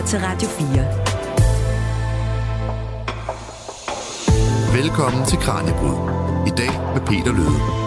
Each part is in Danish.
lytter til Radio 4. Velkommen til Kranjebrud. I dag med Peter Løde.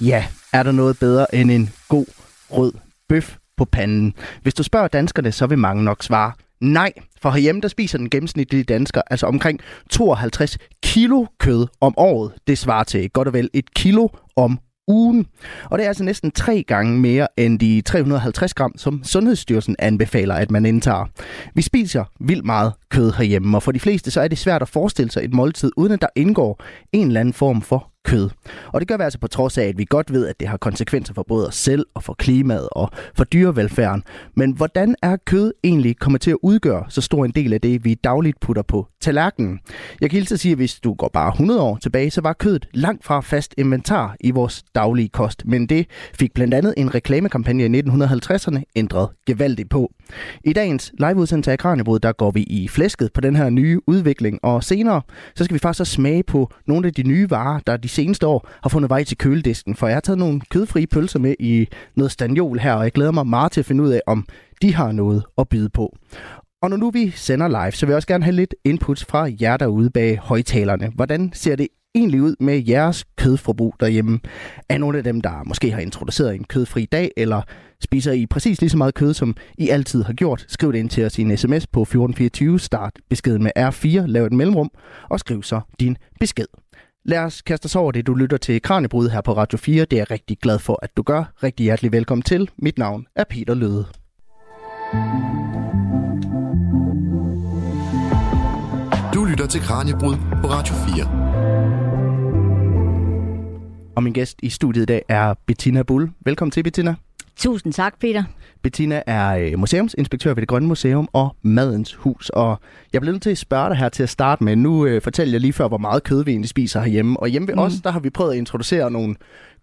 Ja, er der noget bedre end en god rød bøf på panden? Hvis du spørger danskerne, så vil mange nok svare nej. For herhjemme, der spiser den gennemsnitlige dansker altså omkring 52 kilo kød om året. Det svarer til godt og vel et kilo om ugen. Og det er altså næsten tre gange mere end de 350 gram, som Sundhedsstyrelsen anbefaler, at man indtager. Vi spiser vildt meget kød herhjemme, og for de fleste så er det svært at forestille sig et måltid, uden at der indgår en eller anden form for kød. Og det gør vi altså på trods af, at vi godt ved, at det har konsekvenser for både os selv og for klimaet og for dyrevelfærden. Men hvordan er kød egentlig kommet til at udgøre så stor en del af det, vi dagligt putter på tallerkenen? Jeg kan hilse at sige, at hvis du går bare 100 år tilbage, så var kødet langt fra fast inventar i vores daglige kost. Men det fik blandt andet en reklamekampagne i 1950'erne ændret gevaldigt på. I dagens liveudsendelse af Kranjebrud, der går vi i flæsket på den her nye udvikling, og senere så skal vi faktisk så smage på nogle af de nye varer, der de seneste år har fundet vej til køledisken, for jeg har taget nogle kødfrie pølser med i noget stanjol her, og jeg glæder mig meget til at finde ud af, om de har noget at byde på. Og når nu vi sender live, så vil jeg også gerne have lidt input fra jer derude bag højtalerne. Hvordan ser det egentlig ud med jeres kødforbrug derhjemme? Er nogle af dem, der måske har introduceret en kødfri dag, eller spiser I præcis lige så meget kød, som I altid har gjort? Skriv det ind til os i en sms på 1424, start beskeden med R4, lav et mellemrum, og skriv så din besked. Lad os kaste os over det, du lytter til Kranjebrud her på Radio 4. Det er jeg rigtig glad for, at du gør. Rigtig hjertelig velkommen til. Mit navn er Peter Løde. Du lytter til Kranjebrud på Radio 4. Og min gæst i studiet i dag er Bettina Bull. Velkommen til, Bettina. Tusind tak, Peter. Bettina er øh, museumsinspektør ved det Grønne Museum og Madens Hus. Og jeg bliver nødt til at spørge dig her til at starte med. Nu øh, fortæller jeg lige før, hvor meget kød vi egentlig spiser herhjemme. Og hjemme ved mm. os, der har vi prøvet at introducere nogle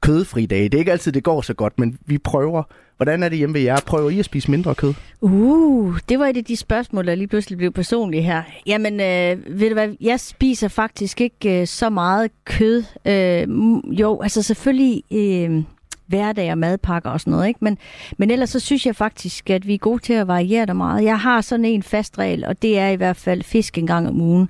kødfri dage. Det er ikke altid, det går så godt, men vi prøver. Hvordan er det hjemme ved jer? Prøver I at spise mindre kød? Uh, det var et af de spørgsmål, der lige pludselig blev personlige her. Jamen, øh, ved du hvad, jeg spiser faktisk ikke øh, så meget kød. Øh, jo, altså selvfølgelig... Øh, hverdag og madpakker og sådan noget. Ikke? Men, men ellers så synes jeg faktisk, at vi er gode til at variere det meget. Jeg har sådan en fast regel, og det er i hvert fald fisk en gang om ugen.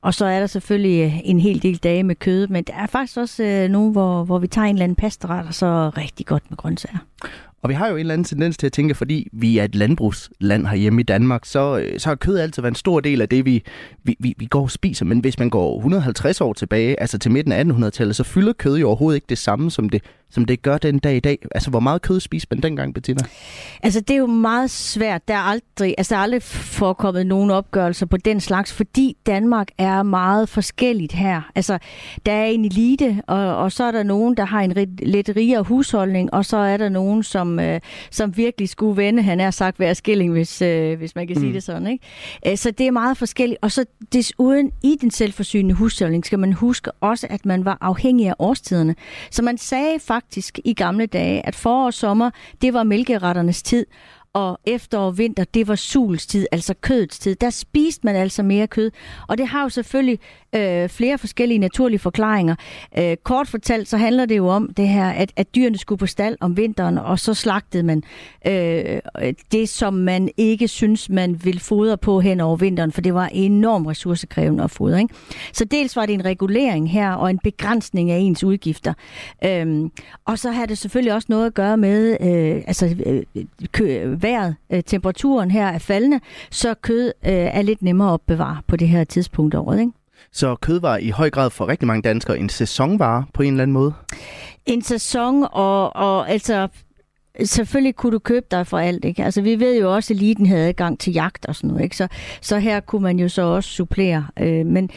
Og så er der selvfølgelig øh, en hel del dage med kød, men der er faktisk også øh, nogle, hvor, hvor vi tager en eller anden pastaret, og så rigtig godt med grøntsager. Og vi har jo en eller anden tendens til at tænke, fordi vi er et landbrugsland herhjemme i Danmark, så, øh, så har kød altid været en stor del af det, vi, vi, vi, vi går og spiser. Men hvis man går 150 år tilbage, altså til midten af 1800-tallet, så fylder kød jo overhovedet ikke det samme, som det, som det gør den dag i dag. Altså, hvor meget kød spiser man dengang, Bettina? Altså, det er jo meget svært. Der er aldrig, altså, der er aldrig forekommet nogen opgørelser på den slags, fordi Danmark er meget forskelligt her. Altså, der er en elite, og, og så er der nogen, der har en lidt rigere husholdning, og så er der nogen, som, øh, som virkelig skulle vende, han er sagt, hver skilling, hvis, øh, hvis man kan mm. sige det sådan. Ikke? Øh, så det er meget forskelligt. Og så desuden i den selvforsynende husholdning skal man huske også, at man var afhængig af årstiderne. Så man sagde faktisk, faktisk i gamle dage, at forår og sommer, det var mælkeretternes tid, og efterår og vinter, det var sulstid, altså kødets tid. Der spiste man altså mere kød, og det har jo selvfølgelig øh, flere forskellige naturlige forklaringer. Øh, kort fortalt, så handler det jo om det her, at, at dyrene skulle på stald om vinteren, og så slagtede man øh, det, som man ikke synes, man ville fodre på hen over vinteren, for det var enormt ressourcekrævende at fodre. Ikke? Så dels var det en regulering her, og en begrænsning af ens udgifter. Øh, og så har det selvfølgelig også noget at gøre med øh, altså, øh, vejret, øh, temperaturen her er faldende, så kød øh, er lidt nemmere at opbevare på det her tidspunkt af året. Ikke? Så kød var i høj grad for rigtig mange danskere en sæsonvare på en eller anden måde? En sæson, og, og altså selvfølgelig kunne du købe dig for alt, ikke? Altså, vi ved jo også, at eliten havde adgang til jagt og sådan noget, ikke? Så, så her kunne man jo så også supplere. Øh, men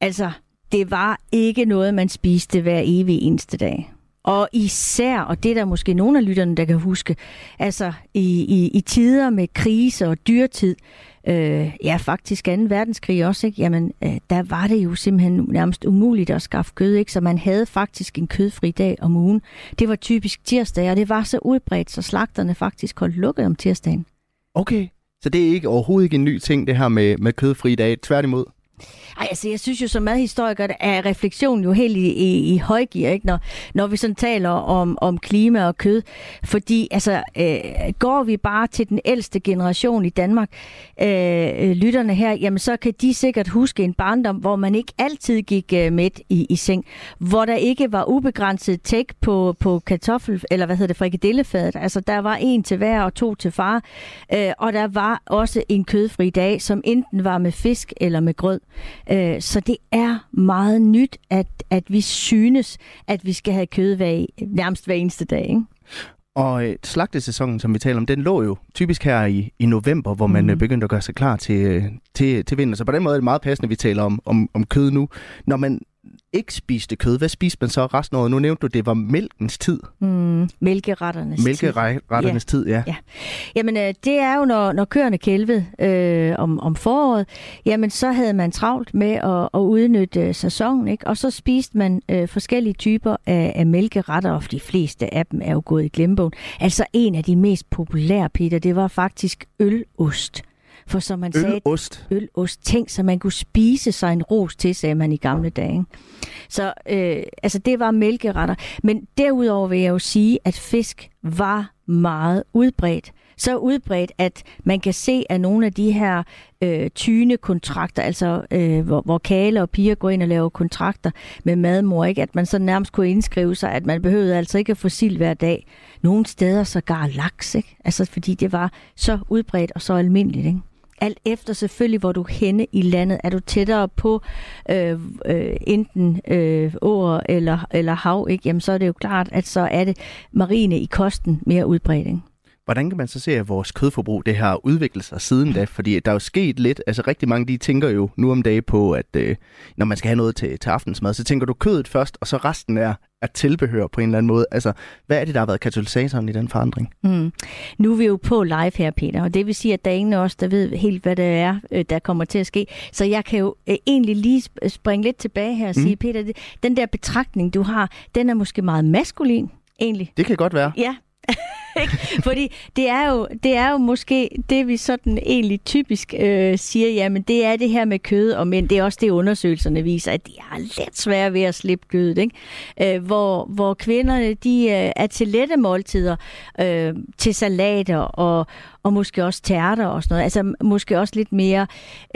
altså, det var ikke noget, man spiste hver evig eneste dag. Og især, og det er der måske nogle af lytterne, der kan huske, altså i, i, i tider med krise og dyrtid, øh, ja, faktisk 2. verdenskrig også, ikke? jamen, øh, der var det jo simpelthen nærmest umuligt at skaffe kød, ikke? så man havde faktisk en kødfri dag om ugen. Det var typisk tirsdag, og det var så udbredt, så slagterne faktisk holdt lukket om tirsdagen. Okay, så det er ikke overhovedet ikke en ny ting, det her med, med kødfri dag. Tværtimod. Ej, altså jeg synes jo som madhistoriker, er refleksionen jo helt i, i, i højgear, ikke? Når, når vi sådan taler om, om klima og kød. Fordi altså, øh, går vi bare til den ældste generation i Danmark, øh, øh lytterne her, jamen så kan de sikkert huske en barndom, hvor man ikke altid gik øh, midt i, i seng. Hvor der ikke var ubegrænset tæk på, på kartoffel, eller hvad hedder det, frikadellefadet. Altså der var en til hver og to til far. Øh, og der var også en kødfri dag, som enten var med fisk eller med grød. Øh, så det er meget nyt, at, at vi synes, at vi skal have kød hver, nærmest hver eneste dag. Ikke? Og øh, slagtesæsonen, som vi taler om, den lå jo typisk her i, i november, hvor man mm. begyndte at gøre sig klar til, til, til vinter. Så på den måde er det meget passende, at vi taler om, om, om kød nu. Når man ikke spiste kød, hvad spiste man så resten af året? Nu nævnte du, det var mælkens tid. Mm, mælkeretternes Mælkeretternes tid. tid, ja. ja. Jamen, øh, det er jo, når, når køerne kælvede øh, om, om foråret, jamen, så havde man travlt med at, at udnytte øh, sæsonen, ikke? og så spiste man øh, forskellige typer af, af mælkeretter, og de fleste af dem er jo gået i glemmebogen. Altså, en af de mest populære, Peter, det var faktisk ølost. For som man sagde, ølost. ølost, ting, så man kunne spise sig en ros til, sagde man i gamle dage. Så øh, altså det var mælkeretter. Men derudover vil jeg jo sige, at fisk var meget udbredt. Så udbredt, at man kan se, at nogle af de her øh, tyne kontrakter, altså øh, hvor, hvor Kale og piger går ind og laver kontrakter med madmor, ikke? at man så nærmest kunne indskrive sig, at man behøvede altså ikke at få sild hver dag. Nogle steder så gar laks, ikke? Altså fordi det var så udbredt og så almindeligt. Ikke? alt efter selvfølgelig, hvor du er henne i landet. Er du tættere på øh, øh, enten øh, åer eller, eller hav, ikke? Jamen, så er det jo klart, at så er det marine i kosten mere udbredt. Ikke? Hvordan kan man så se, at vores kødforbrug det har udviklet sig siden da? Fordi der er jo sket lidt, altså rigtig mange de tænker jo nu om dagen på, at øh, når man skal have noget til, til aftensmad, så tænker du kødet først, og så resten er, er tilbehør på en eller anden måde. Altså, hvad er det, der har været katalysatoren i den forandring? Mm. Nu er vi jo på live her, Peter, og det vil sige, at der er ingen af os, der ved helt, hvad det er, øh, der kommer til at ske. Så jeg kan jo øh, egentlig lige springe lidt tilbage her og sige, mm. Peter, den der betragtning, du har, den er måske meget maskulin, egentlig. Det kan godt være. Ja, Fordi det er, jo, det er jo måske det, vi sådan egentlig typisk øh, siger, jamen det er det her med kød, og men det er også det, undersøgelserne viser, at de har lidt svært ved at slippe kødet. Ikke? Øh, hvor, hvor kvinderne de øh, er til lette måltider, øh, til salater og, og måske også tærter og sådan noget. Altså måske også lidt mere...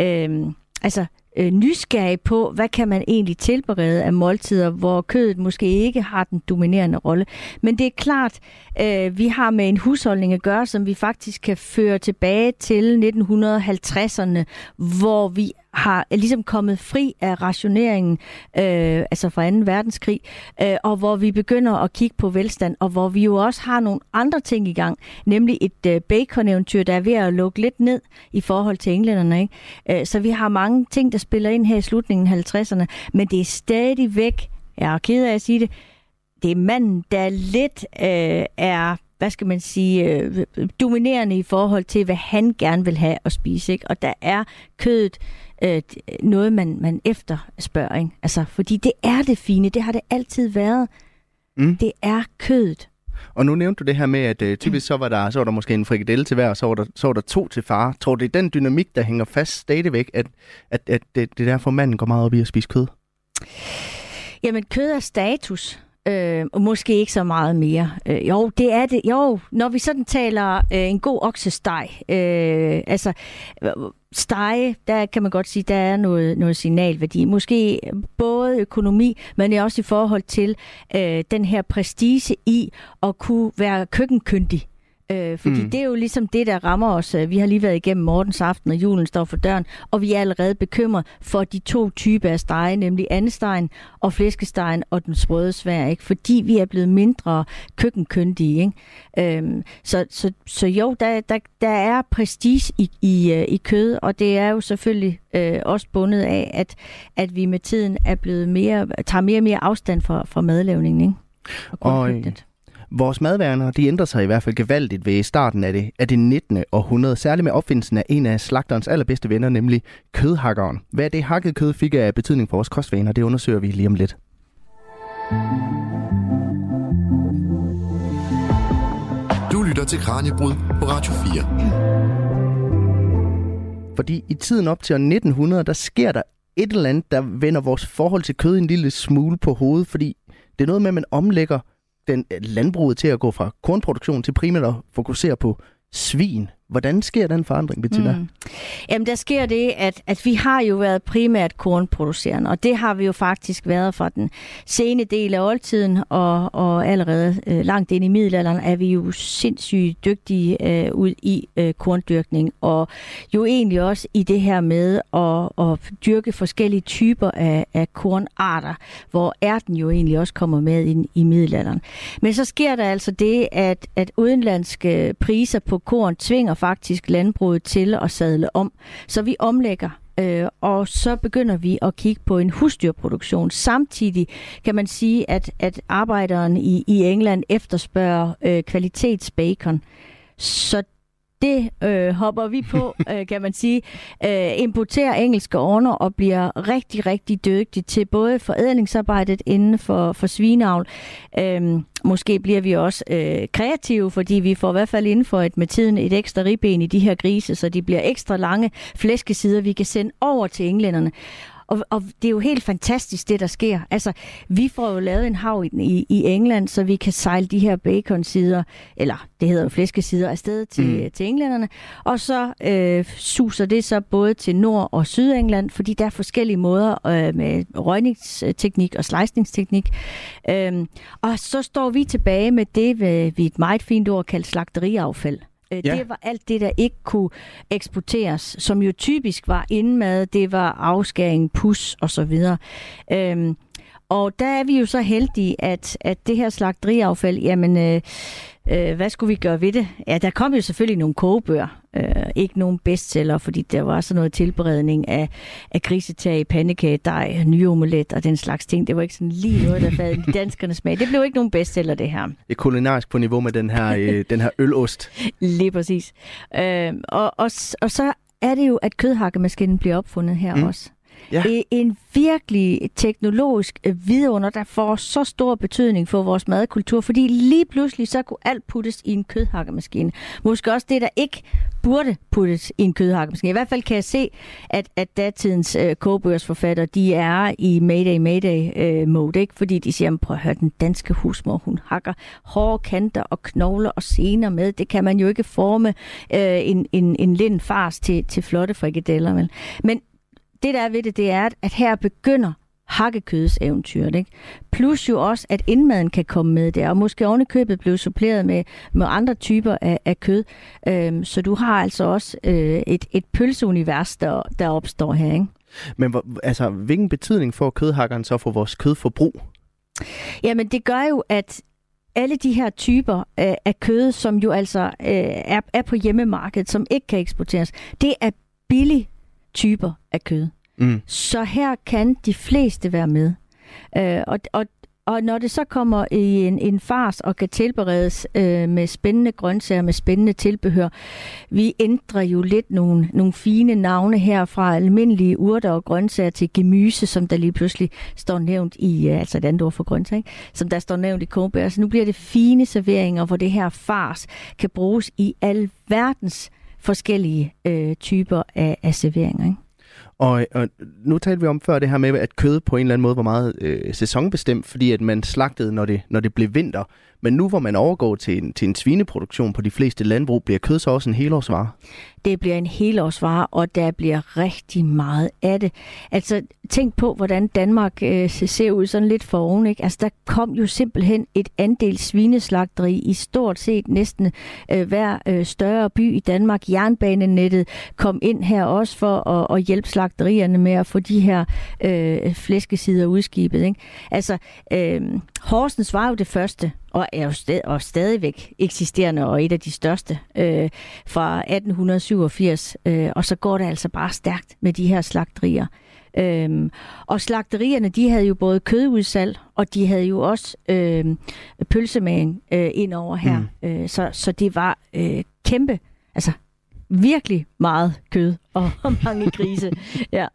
Øh, altså øh, nysgerrig på, hvad kan man egentlig tilberede af måltider, hvor kødet måske ikke har den dominerende rolle. Men det er klart, øh, vi har med en husholdning at gøre, som vi faktisk kan føre tilbage til 1950'erne, hvor vi har ligesom kommet fri af rationeringen, øh, altså fra 2. verdenskrig, øh, og hvor vi begynder at kigge på velstand, og hvor vi jo også har nogle andre ting i gang, nemlig et øh, bacon-eventyr, der er ved at lukke lidt ned i forhold til englænderne. Ikke? Øh, så vi har mange ting, der spiller ind her i slutningen af 50'erne, men det er stadig væk, jeg er ked af at sige det, det er manden, der lidt øh, er hvad skal man sige, øh, dominerende i forhold til, hvad han gerne vil have at spise. Ikke? Og der er kødet øh, noget, man, man efterspørger. Ikke? Altså, fordi det er det fine, det har det altid været. Mm. Det er kødet. Og nu nævnte du det her med, at øh, typisk så var, der, så var der måske en frikadelle til hver, og så var der, så var der to til far. Tror du, det er den dynamik, der hænger fast stadigvæk, at, at, at det, det er derfor, manden går meget op i at spise kød? Jamen, kød er status. Øh, og måske ikke så meget mere. Øh, jo, det er det. Jo, når vi sådan taler øh, en god oksesteg, øh, altså stege, der kan man godt sige, der er noget, noget signalværdi. Måske både økonomi, men også i forhold til øh, den her prestige i at kunne være køkkenkyndig. Øh, fordi mm. det er jo ligesom det, der rammer os. Vi har lige været igennem morgens aften, og julen står for døren, og vi er allerede bekymret for de to typer af stege, nemlig andestegen og flæskestegen og den sprøde svær, ikke? fordi vi er blevet mindre køkkenkyndige. Ikke? Øhm, så, så, så jo, der, der, der er prestige i, i, øh, i kød, og det er jo selvfølgelig øh, også bundet af, at, at vi med tiden er blevet mere, tager mere og mere afstand fra, fra madlavningen. Ikke? Og, og Vores madvaner de ændrer sig i hvert fald gevaldigt ved starten af det, af det 19. århundrede, særligt med opfindelsen af en af slagterens allerbedste venner, nemlig kødhakkeren. Hvad det hakket kød fik af betydning for vores kostvaner, det undersøger vi lige om lidt. Du lytter til Kranjebrud på Radio 4. Fordi i tiden op til 1900, der sker der et eller andet, der vender vores forhold til kød en lille smule på hovedet, fordi det er noget med, at man omlægger den øh, landbruget til at gå fra kornproduktion til primært at fokusere på svin. Hvordan sker den forandring, Bettina? Mm. Jamen, der sker det, at, at vi har jo været primært kornproducerende, og det har vi jo faktisk været fra den sene del af oldtiden, og, og allerede øh, langt ind i middelalderen er vi jo sindssygt dygtige øh, ud i øh, korndyrkning, og jo egentlig også i det her med at, at dyrke forskellige typer af, af kornarter, hvor ærten jo egentlig også kommer med ind i middelalderen. Men så sker der altså det, at, at udenlandske priser på korn tvinger faktisk landbruget til at sadle om. Så vi omlægger øh, og så begynder vi at kigge på en husdyrproduktion. Samtidig kan man sige, at, at arbejderen i, i England efterspørger øh, kvalitetsbacon. Så det øh, hopper vi på, øh, kan man sige. Øh, importerer engelske ordner og bliver rigtig, rigtig dygtige til både forædlingsarbejdet inden for, for svineavl. Øh, måske bliver vi også øh, kreative, fordi vi får i hvert fald inden for et, med tiden et ekstra ribben i de her grise, så de bliver ekstra lange flæskesider, vi kan sende over til englænderne. Og, og det er jo helt fantastisk, det der sker. Altså, vi får jo lavet en hav i, i England, så vi kan sejle de her bacon-sider, eller det hedder jo flæskesider, afsted til, mm. til englænderne. Og så øh, suser det så både til Nord- og Sydengland, fordi der er forskellige måder øh, med røgningsteknik og slejsningsteknik. Øhm, og så står vi tilbage med det ved et meget fint ord kaldt slagteriaffald. Øh, ja. Det var alt det, der ikke kunne eksporteres, som jo typisk var indmad, det var afskæring, pus og så videre. Øhm, og der er vi jo så heldige, at, at det her slagteriaffald, jamen, øh, øh, hvad skulle vi gøre ved det? Ja, der kom jo selvfølgelig nogle kogebøger, øh, ikke nogen bestseller, fordi der var sådan noget tilberedning af, af grisetag, pandekage, dej, nyomelet og den slags ting. Det var ikke sådan lige noget, der faldt danskernes smag. Det blev ikke nogen bestseller, det her. Det er kulinarisk på niveau med den her, øh, den her ølost. Lige præcis. Øh, og, og, og så er det jo, at kødhakkemaskinen bliver opfundet her mm. også. Ja. Øh, en virkelig teknologisk øh, vidunder, der får så stor betydning for vores madkultur, fordi lige pludselig så kunne alt puttes i en kødhakkemaskine. Måske også det, der ikke burde puttes i en kødhakkemaskine. I hvert fald kan jeg se, at, at datidens øh, kogebøgersforfatter, de er i Mayday Mayday øh, mode, ikke? fordi de siger, prøv at høre, den danske husmor, hun hakker hårde kanter og knogler og sener med. Det kan man jo ikke forme øh, en, en, en lind fars til, til flotte frikadeller. Vel? Men det der er ved det, det er, at her begynder hakkekødets eventyr. Ikke? Plus jo også, at indmaden kan komme med der, og måske ovenikøbet blive suppleret med, med andre typer af, af kød. Øhm, så du har altså også øh, et, et pølseunivers, der, der opstår her. Ikke? Men hvor, altså, hvilken betydning får kødhakkeren så for vores kødforbrug? Jamen det gør jo, at alle de her typer af, af kød, som jo altså øh, er, er på hjemmemarkedet, som ikke kan eksporteres, det er billig typer af kød. Mm. Så her kan de fleste være med. Øh, og, og, og når det så kommer i en, en fars og kan tilberedes øh, med spændende grøntsager, med spændende tilbehør, vi ændrer jo lidt nogle, nogle fine navne her fra almindelige urter og grøntsager til gemyse, som der lige pludselig står nævnt i, øh, altså et andet ord for grøntsager, ikke? som der står nævnt i kogebær. Så nu bliver det fine serveringer, hvor det her fars kan bruges i alverdens forskellige øh, typer af, af serveringer. Ikke? Og, og nu talte vi om før det her med, at kød på en eller anden måde var meget øh, sæsonbestemt, fordi at man slagtede, når det, når det blev vinter. Men nu hvor man overgår til en, til en svineproduktion på de fleste landbrug, bliver kød så også en helårsvare? Det bliver en helårsvare, og der bliver rigtig meget af det. Altså, tænk på, hvordan Danmark øh, ser ud sådan lidt for oven. Ikke? Altså, der kom jo simpelthen et andel svineslagteri i stort set næsten øh, hver øh, større by i Danmark. Jernbanenettet kom ind her også for at, at hjælpe slagterierne med at få de her øh, flæskesider udskibet. Ikke? Altså, øh, Horsens var jo det første, og er jo sted, og stadigvæk eksisterende, og et af de største øh, fra 1887. Øh, og så går det altså bare stærkt med de her slagterier. Øhm, og slagterierne, de havde jo både kødudsalg, og de havde jo også øh, pølsemagen øh, ind over her. Mm. Øh, så, så det var øh, kæmpe, altså virkelig meget kød og, og mange grise. ja.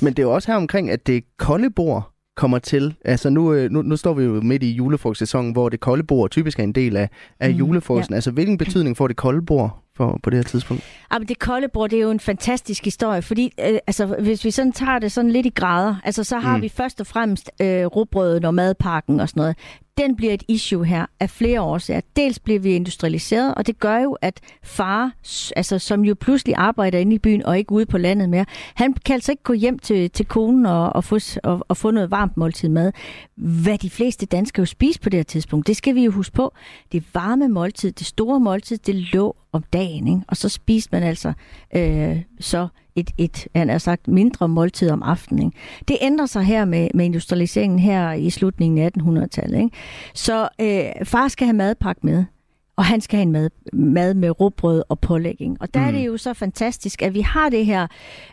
Men det er jo også her omkring, at det kolde bord kommer til. Altså nu, øh, nu, nu står vi jo midt i julefrugtsæsonen, hvor det kolde bord typisk er en del af, af mm, julefrugten. Ja. Altså hvilken betydning får det kolde bord for, på det her tidspunkt? Ja, men det kolde bord, det er jo en fantastisk historie, fordi øh, altså, hvis vi sådan tager det sådan lidt i grader, altså så har mm. vi først og fremmest øh, råbrøden og madpakken og sådan noget den bliver et issue her af flere årsager. Dels bliver vi industrialiseret, og det gør jo, at far, altså, som jo pludselig arbejder inde i byen og ikke ude på landet mere, han kan altså ikke gå hjem til, til konen og, og, få, og, og få noget varmt måltid mad. Hvad de fleste danskere jo spiser på det her tidspunkt, det skal vi jo huske på. Det varme måltid, det store måltid, det lå om dagen, ikke? og så spiste man altså øh, så et, et han har sagt, mindre måltid om aftenen. Ikke? Det ændrer sig her med, med industrialiseringen her i slutningen af 1800-tallet. Ikke? Så øh, far skal have madpakke med og han skal have en mad, mad med råbrød og pålægging. Og der mm. er det mm. jo så fantastisk, at vi har det her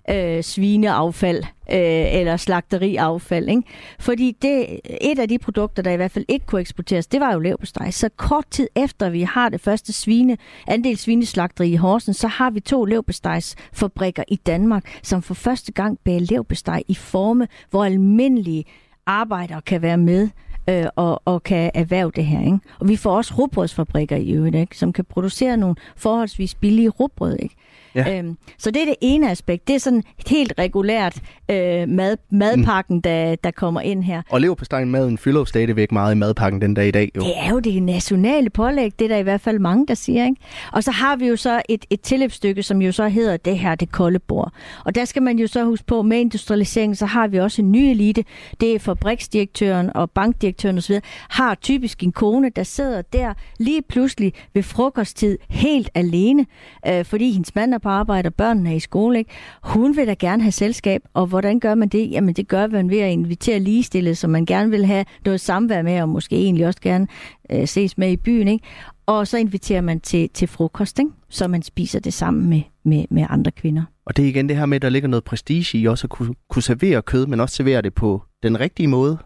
øh, svineaffald øh, eller slagteriaffald. Ikke? Fordi det, et af de produkter, der i hvert fald ikke kunne eksporteres, det var jo leverpostej. Så kort tid efter vi har det første svine, andel svineslagteri i Horsen, så har vi to leverpostejsfabrikker i Danmark, som for første gang bærer leverpostej i forme, hvor almindelige arbejdere kan være med øh, og, og kan erhverve det her. Ikke? Og vi får også råbrødsfabrikker i øvrigt, ikke? som kan producere nogle forholdsvis billige rugbrød. Ikke? Ja. Øhm, så det er det ene aspekt. Det er sådan helt regulært øh, mad, madpakken, mm. der, der kommer ind her. Og leverpostejen maden fylder jo stadigvæk meget i madpakken den dag i dag. Jo. Det er jo det nationale pålæg, det er der i hvert fald mange, der siger. Ikke? Og så har vi jo så et, et tilløbsstykke, som jo så hedder det her, det kolde bord. Og der skal man jo så huske på, med industrialiseringen, så har vi også en ny elite. Det er fabriksdirektøren og bankdirektøren osv. har typisk en kone, der sidder der lige pludselig ved frokosttid helt alene, øh, fordi hendes mand er på arbejde, og børnene er i skole. Ikke? Hun vil da gerne have selskab, og hvordan gør man det? Jamen det gør man ved at invitere ligestillet, som man gerne vil have noget samvær med, og måske egentlig også gerne øh, ses med i byen. Ikke? Og så inviterer man til, til frokost, ikke? så man spiser det sammen med, med, med andre kvinder. Og det er igen det her med, at der ligger noget prestige i også at kunne, kunne servere kød, men også servere det på den rigtige måde.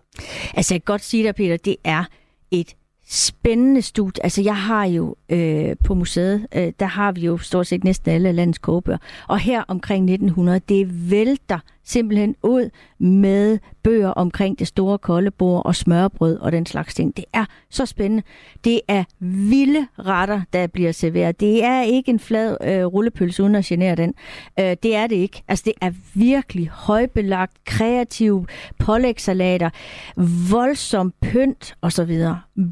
Altså jeg kan godt sige dig, Peter, det er et spændende studie. Altså, jeg har jo øh, på museet, øh, der har vi jo stort set næsten alle landets kogebøger. Og her omkring 1900, det vælter simpelthen ud med bøger omkring det store kolde bord og smørbrød og den slags ting. Det er så spændende. Det er vilde retter, der bliver serveret. Det er ikke en flad øh, rullepølse uden at genere den. Øh, det er det ikke. Altså det er virkelig højbelagt, kreative pålægsalater, voldsom pynt osv.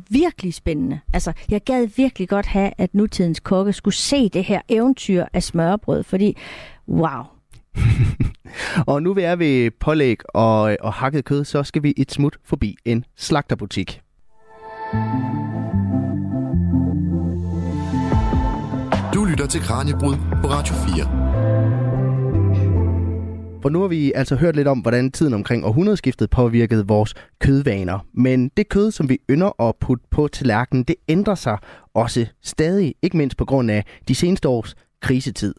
Virkelig spændende. Altså jeg gad virkelig godt have, at nutidens kokke skulle se det her eventyr af smørbrød, fordi wow, og nu vi er ved pålæg og, og hakket kød, så skal vi et smut forbi en slagterbutik. Du lytter til Kranjebrud på Radio 4. For nu har vi altså hørt lidt om, hvordan tiden omkring århundredeskiftet påvirkede vores kødvaner. Men det kød, som vi ynder at putte på tallerkenen, det ændrer sig også stadig, ikke mindst på grund af de seneste års krisetid.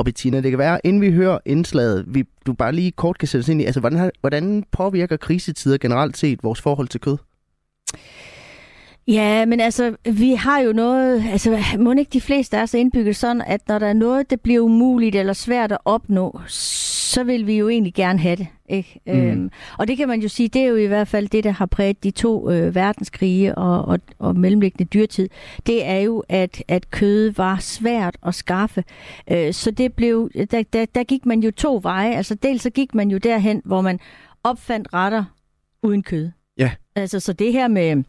Og Bettina, det kan være, inden vi hører indslaget, vi, du bare lige kort kan sætte os ind i, altså hvordan, hvordan påvirker krisetider generelt set vores forhold til kød? Ja, men altså, vi har jo noget, altså, må ikke de fleste er så indbygget sådan, at når der er noget, der bliver umuligt eller svært at opnå, så vil vi jo egentlig gerne have det. Ikke? Mm. Øhm, og det kan man jo sige, det er jo i hvert fald det, der har præget de to øh, verdenskrige og, og, og mellemliggende dyrtid. Det er jo, at, at kød var svært at skaffe. Øh, så det blev, der, der, der gik man jo to veje. Altså dels så gik man jo derhen, hvor man opfandt retter uden kød. Ja. Altså så det her med,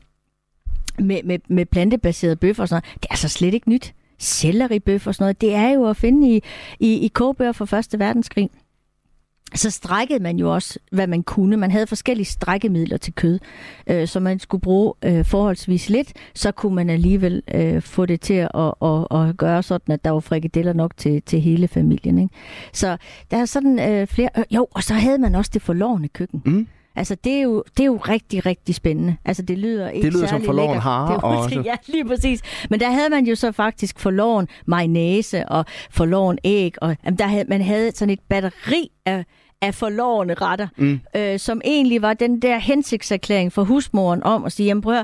med, med, med plantebaseret bøf og sådan noget, det er altså slet ikke nyt selleribøf og sådan noget, det er jo at finde i, i, i kogebøger fra Første Verdenskrig så strækkede man jo også, hvad man kunne. Man havde forskellige strækkemidler til kød, øh, så man skulle bruge øh, forholdsvis lidt. Så kunne man alligevel øh, få det til at, at, at, at gøre sådan, at der var frikadeller nok til, til hele familien. Ikke? Så der er sådan øh, flere... Øh, jo, og så havde man også det forlovende køkken. Mm. Altså, det er, jo, det er jo rigtig, rigtig spændende. Altså, det lyder ikke Det lyder som forloven har. Det og så... Ja, lige præcis. Men der havde man jo så faktisk forloven mayonnaise og forloven æg. Og, jamen, der havde, man havde sådan et batteri af af forlovende retter, mm. øh, som egentlig var den der hensigtserklæring for husmoren om at sige, jamen prøv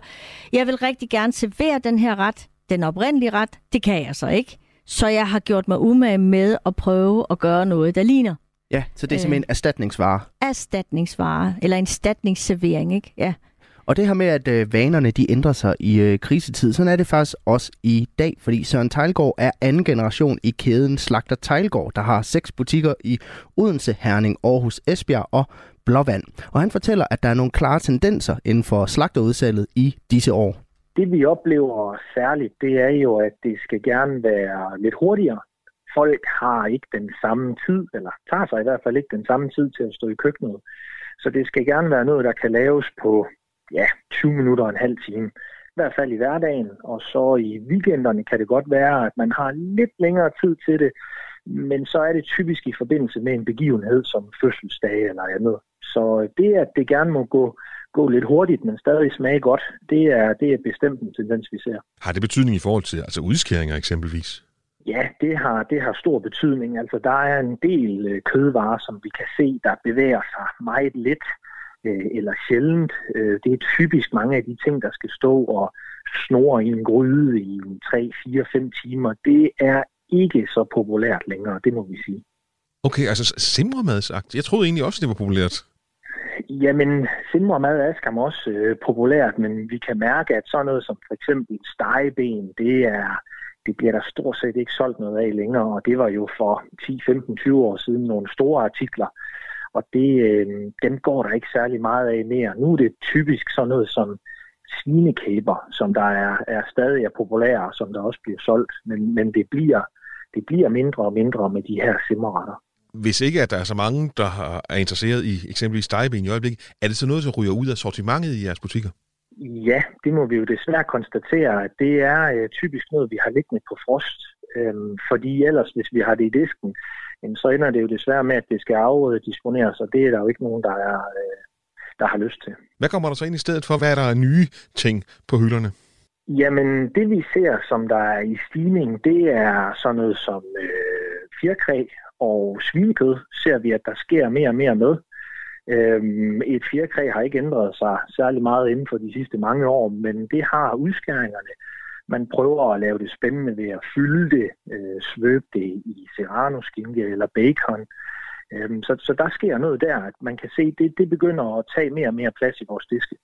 jeg vil rigtig gerne servere den her ret, den oprindelige ret, det kan jeg så ikke. Så jeg har gjort mig umage med at prøve at gøre noget, der ligner. Ja, så det er simpelthen øh, erstatningsvare. Erstatningsvare, eller en erstatningsservering, ikke? Ja. Og det her med, at øh, vanerne de ændrer sig i øh, krisetid, sådan er det faktisk også i dag, fordi Søren Tejlgaard er anden generation i kæden Slagter Tejlgaard, der har seks butikker i Odense, Herning, Aarhus, Esbjerg og Blåvand. Og han fortæller, at der er nogle klare tendenser inden for slagterudsalget i disse år. Det vi oplever særligt, det er jo, at det skal gerne være lidt hurtigere. Folk har ikke den samme tid, eller tager sig i hvert fald ikke den samme tid til at stå i køkkenet. Så det skal gerne være noget, der kan laves på ja, 20 minutter og en halv time. I hvert fald i hverdagen, og så i weekenderne kan det godt være, at man har lidt længere tid til det, men så er det typisk i forbindelse med en begivenhed som fødselsdag eller andet. Så det, at det gerne må gå, gå lidt hurtigt, men stadig smage godt, det er, det er bestemt en tendens, vi ser. Har det betydning i forhold til altså udskæringer eksempelvis? Ja, det har, det har stor betydning. Altså, der er en del øh, kødvarer, som vi kan se, der bevæger sig meget lidt øh, eller sjældent. Øh, det er typisk mange af de ting, der skal stå og snore i en gryde i 3, 4, 5 timer. Det er ikke så populært længere, det må vi sige. Okay, altså simremad sagt. Jeg troede egentlig også, det var populært. Jamen, simremad er skam også øh, populært, men vi kan mærke, at sådan noget som for eksempel stegeben, det er det bliver der stort set ikke solgt noget af længere, og det var jo for 10, 15, 20 år siden nogle store artikler, og det, øh, dem går der ikke særlig meget af mere. Nu er det typisk sådan noget som svinekæber, som der er, er stadig er populære, som der også bliver solgt, men, men det, bliver, det bliver mindre og mindre med de her simmerretter. Hvis ikke at der er så mange, der er interesseret i eksempelvis stegeben i øjeblikket, er det så noget, der ryger ud af sortimentet i jeres butikker? Ja, det må vi jo desværre konstatere, at det er øh, typisk noget, vi har liggende på frost. Øhm, fordi ellers, hvis vi har det i disken, så ender det jo desværre med, at det skal afdisponeres, og det er der jo ikke nogen, der, er, øh, der har lyst til. Hvad kommer der så ind i stedet for? Hvad er der nye ting på hylderne? Jamen, det vi ser, som der er i stigning, det er sådan noget som øh, fjerkræ og svinekød, ser vi, at der sker mere og mere med. Øhm, et fjerkræ har ikke ændret sig særlig meget inden for de sidste mange år, men det har udskæringerne man prøver at lave det spændende ved at fylde det, øh, svøbe det i serrano-skinke eller bacon. Øhm, så, så der sker noget der, at man kan se, det, det begynder at tage mere og mere plads i vores diske.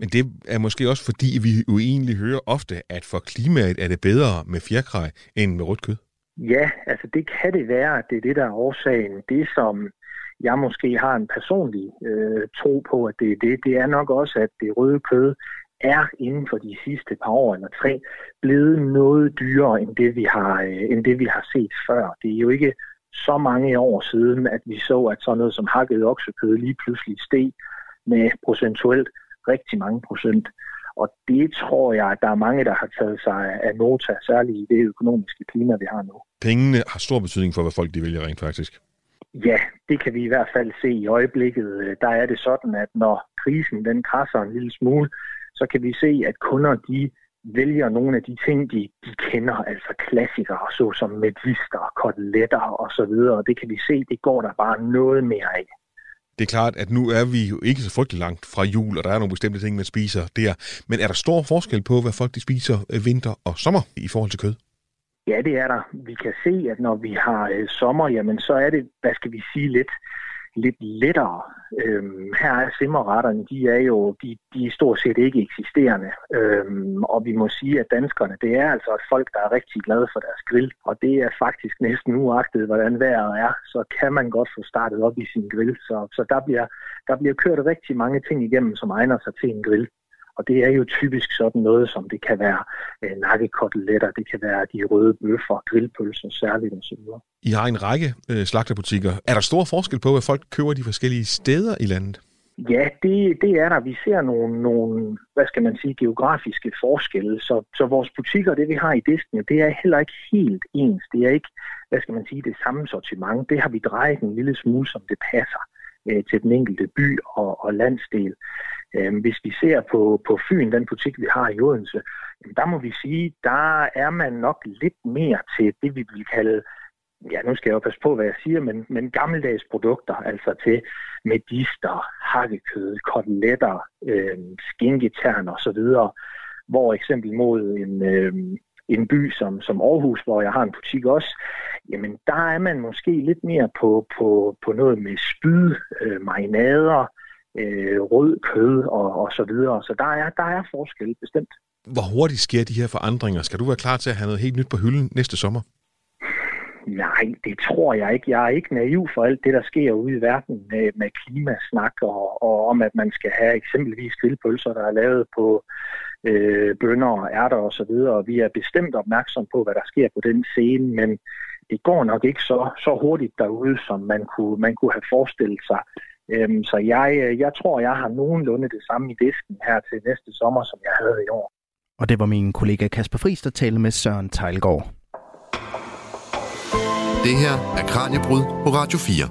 Men det er måske også fordi, vi jo egentlig hører ofte, at for klimaet er det bedre med fjerkræ end med rødt kød. Ja, altså det kan det være, at det er det, der er årsagen. Det, som jeg måske har en personlig øh, tro på, at det er det, det er nok også, at det røde kød er inden for de sidste par år eller tre blevet noget dyrere end det, vi har, øh, end det, vi har set før. Det er jo ikke så mange år siden, at vi så, at sådan noget som hakket oksekød lige pludselig steg med procentuelt rigtig mange procent. Og det tror jeg, at der er mange, der har taget sig af nota, særligt i det økonomiske klima, vi har nu. Pengene har stor betydning for, hvad folk de vælger rent faktisk. Ja, det kan vi i hvert fald se i øjeblikket. Der er det sådan, at når krisen den krasser en lille smule, så kan vi se, at kunder de vælger nogle af de ting, de, de kender, altså klassikere, såsom medister, koteletter osv., og det kan vi se, det går der bare noget mere af. Det er klart, at nu er vi jo ikke så frygtelig langt fra jul, og der er nogle bestemte ting, man spiser der. Men er der stor forskel på, hvad folk de spiser øh, vinter og sommer i forhold til kød? Ja, det er der. Vi kan se, at når vi har øh, sommer, jamen så er det, hvad skal vi sige, lidt lidt lettere. Øhm, her er simmerretterne, de er jo de, de er stort set ikke eksisterende. Øhm, og vi må sige, at danskerne, det er altså et folk, der er rigtig glade for deres grill. Og det er faktisk næsten uagtet, hvordan vejret er, så kan man godt få startet op i sin grill. Så, så der, bliver, der bliver kørt rigtig mange ting igennem, som egner sig til en grill. Og det er jo typisk sådan noget, som det kan være øh, nakkekoteletter, det kan være de røde bøffer, grillpølser særligt osv. I har en række øh, slagterbutikker. Er der stor forskel på, hvad folk køber de forskellige steder i landet? Ja, det, det er der. Vi ser nogle, nogle, hvad skal man sige, geografiske forskelle. Så, så vores butikker, det vi har i disken, det er heller ikke helt ens. Det er ikke, hvad skal man sige, det samme sortiment. Det har vi drejet en lille smule, som det passer øh, til den enkelte by og, og landsdel. Øhm, hvis vi ser på, på Fyn, den butik, vi har i Odense, der må vi sige, der er man nok lidt mere til det, vi vil kalde ja, nu skal jeg jo passe på, hvad jeg siger, men, men gammeldags produkter, altså til medister, hakkekød, koteletter, øh, skinketern og så videre, hvor eksempel mod en, øh, en by som, som Aarhus, hvor jeg har en butik også, jamen der er man måske lidt mere på, på, på noget med spyd, øh, marinader, øh, rød kød og, og så videre. Så der er, der er forskel bestemt. Hvor hurtigt sker de her forandringer? Skal du være klar til at have noget helt nyt på hylden næste sommer? Nej, det tror jeg ikke. Jeg er ikke naiv for alt det, der sker ude i verden med, med klimasnak og, og om, at man skal have eksempelvis grillpølser, der er lavet på øh, bønder og ærter osv. Og, så videre. vi er bestemt opmærksom på, hvad der sker på den scene, men det går nok ikke så, så hurtigt derude, som man kunne, man kunne have forestillet sig. Øhm, så jeg, jeg tror, jeg har nogenlunde det samme i disken her til næste sommer, som jeg havde i år. Og det var min kollega Kasper Friis, der talte med Søren Tejlgaard. Det her er Kranjebrud på Radio 4.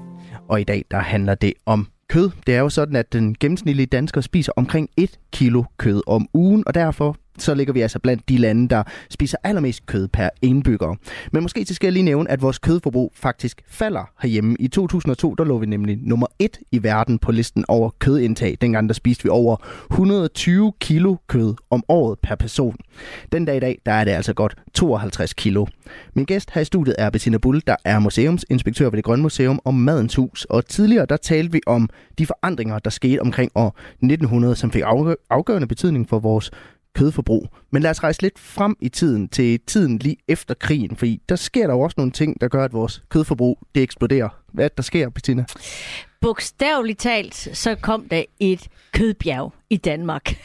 Og i dag, der handler det om kød. Det er jo sådan, at den gennemsnitlige dansker spiser omkring 1 kilo kød om ugen, og derfor så ligger vi altså blandt de lande, der spiser allermest kød per indbygger. Men måske til skal jeg lige nævne, at vores kødforbrug faktisk falder herhjemme. I 2002, der lå vi nemlig nummer et i verden på listen over kødindtag. Dengang der spiste vi over 120 kilo kød om året per person. Den dag i dag, der er det altså godt 52 kilo. Min gæst her i studiet er Bettina Bull, der er museumsinspektør ved det Grønne Museum og Madens Hus. Og tidligere, der talte vi om de forandringer, der skete omkring år 1900, som fik afgørende betydning for vores kødforbrug. Men lad os rejse lidt frem i tiden, til tiden lige efter krigen, fordi der sker der jo også nogle ting, der gør, at vores kødforbrug det eksploderer. Hvad er der sker, Bettina? Bogstaveligt talt, så kom der et kødbjerg i Danmark.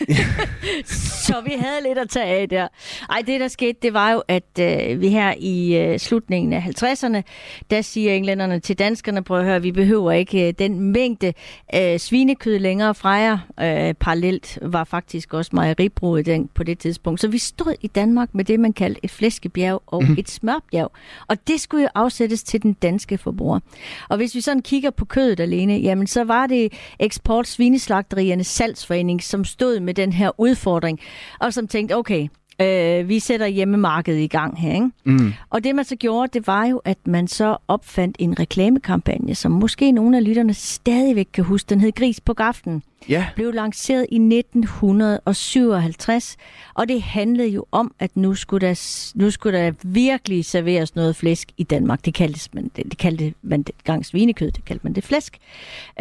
så vi havde lidt at tage af der. Ej, det der skete, det var jo, at øh, vi her i øh, slutningen af 50'erne, der siger englænderne til danskerne, prøv at høre, vi behøver ikke øh, den mængde øh, svinekød længere fra jer. Øh, parallelt var faktisk også mejeribruget den på det tidspunkt. Så vi stod i Danmark med det, man kaldte et flæskebjerg og mm. et smørbjerg. Og det skulle jo afsættes til den danske forbruger. Og hvis vi sådan kigger på kødet alene, jamen så var det eksport svineslagteriernes salgsforening, som stod med den her udfordring, og som tænkte, okay, øh, vi sætter hjemmemarkedet i gang her. Ikke? Mm. Og det man så gjorde, det var jo, at man så opfandt en reklamekampagne, som måske nogle af lytterne stadigvæk kan huske. Den hed Gris på gaften ja. blev lanceret i 1957, og det handlede jo om, at nu skulle der, nu skulle der virkelig serveres noget flæsk i Danmark. Det kaldte man, det, det kaldte man det gang svinekød, det kaldte man det flæsk.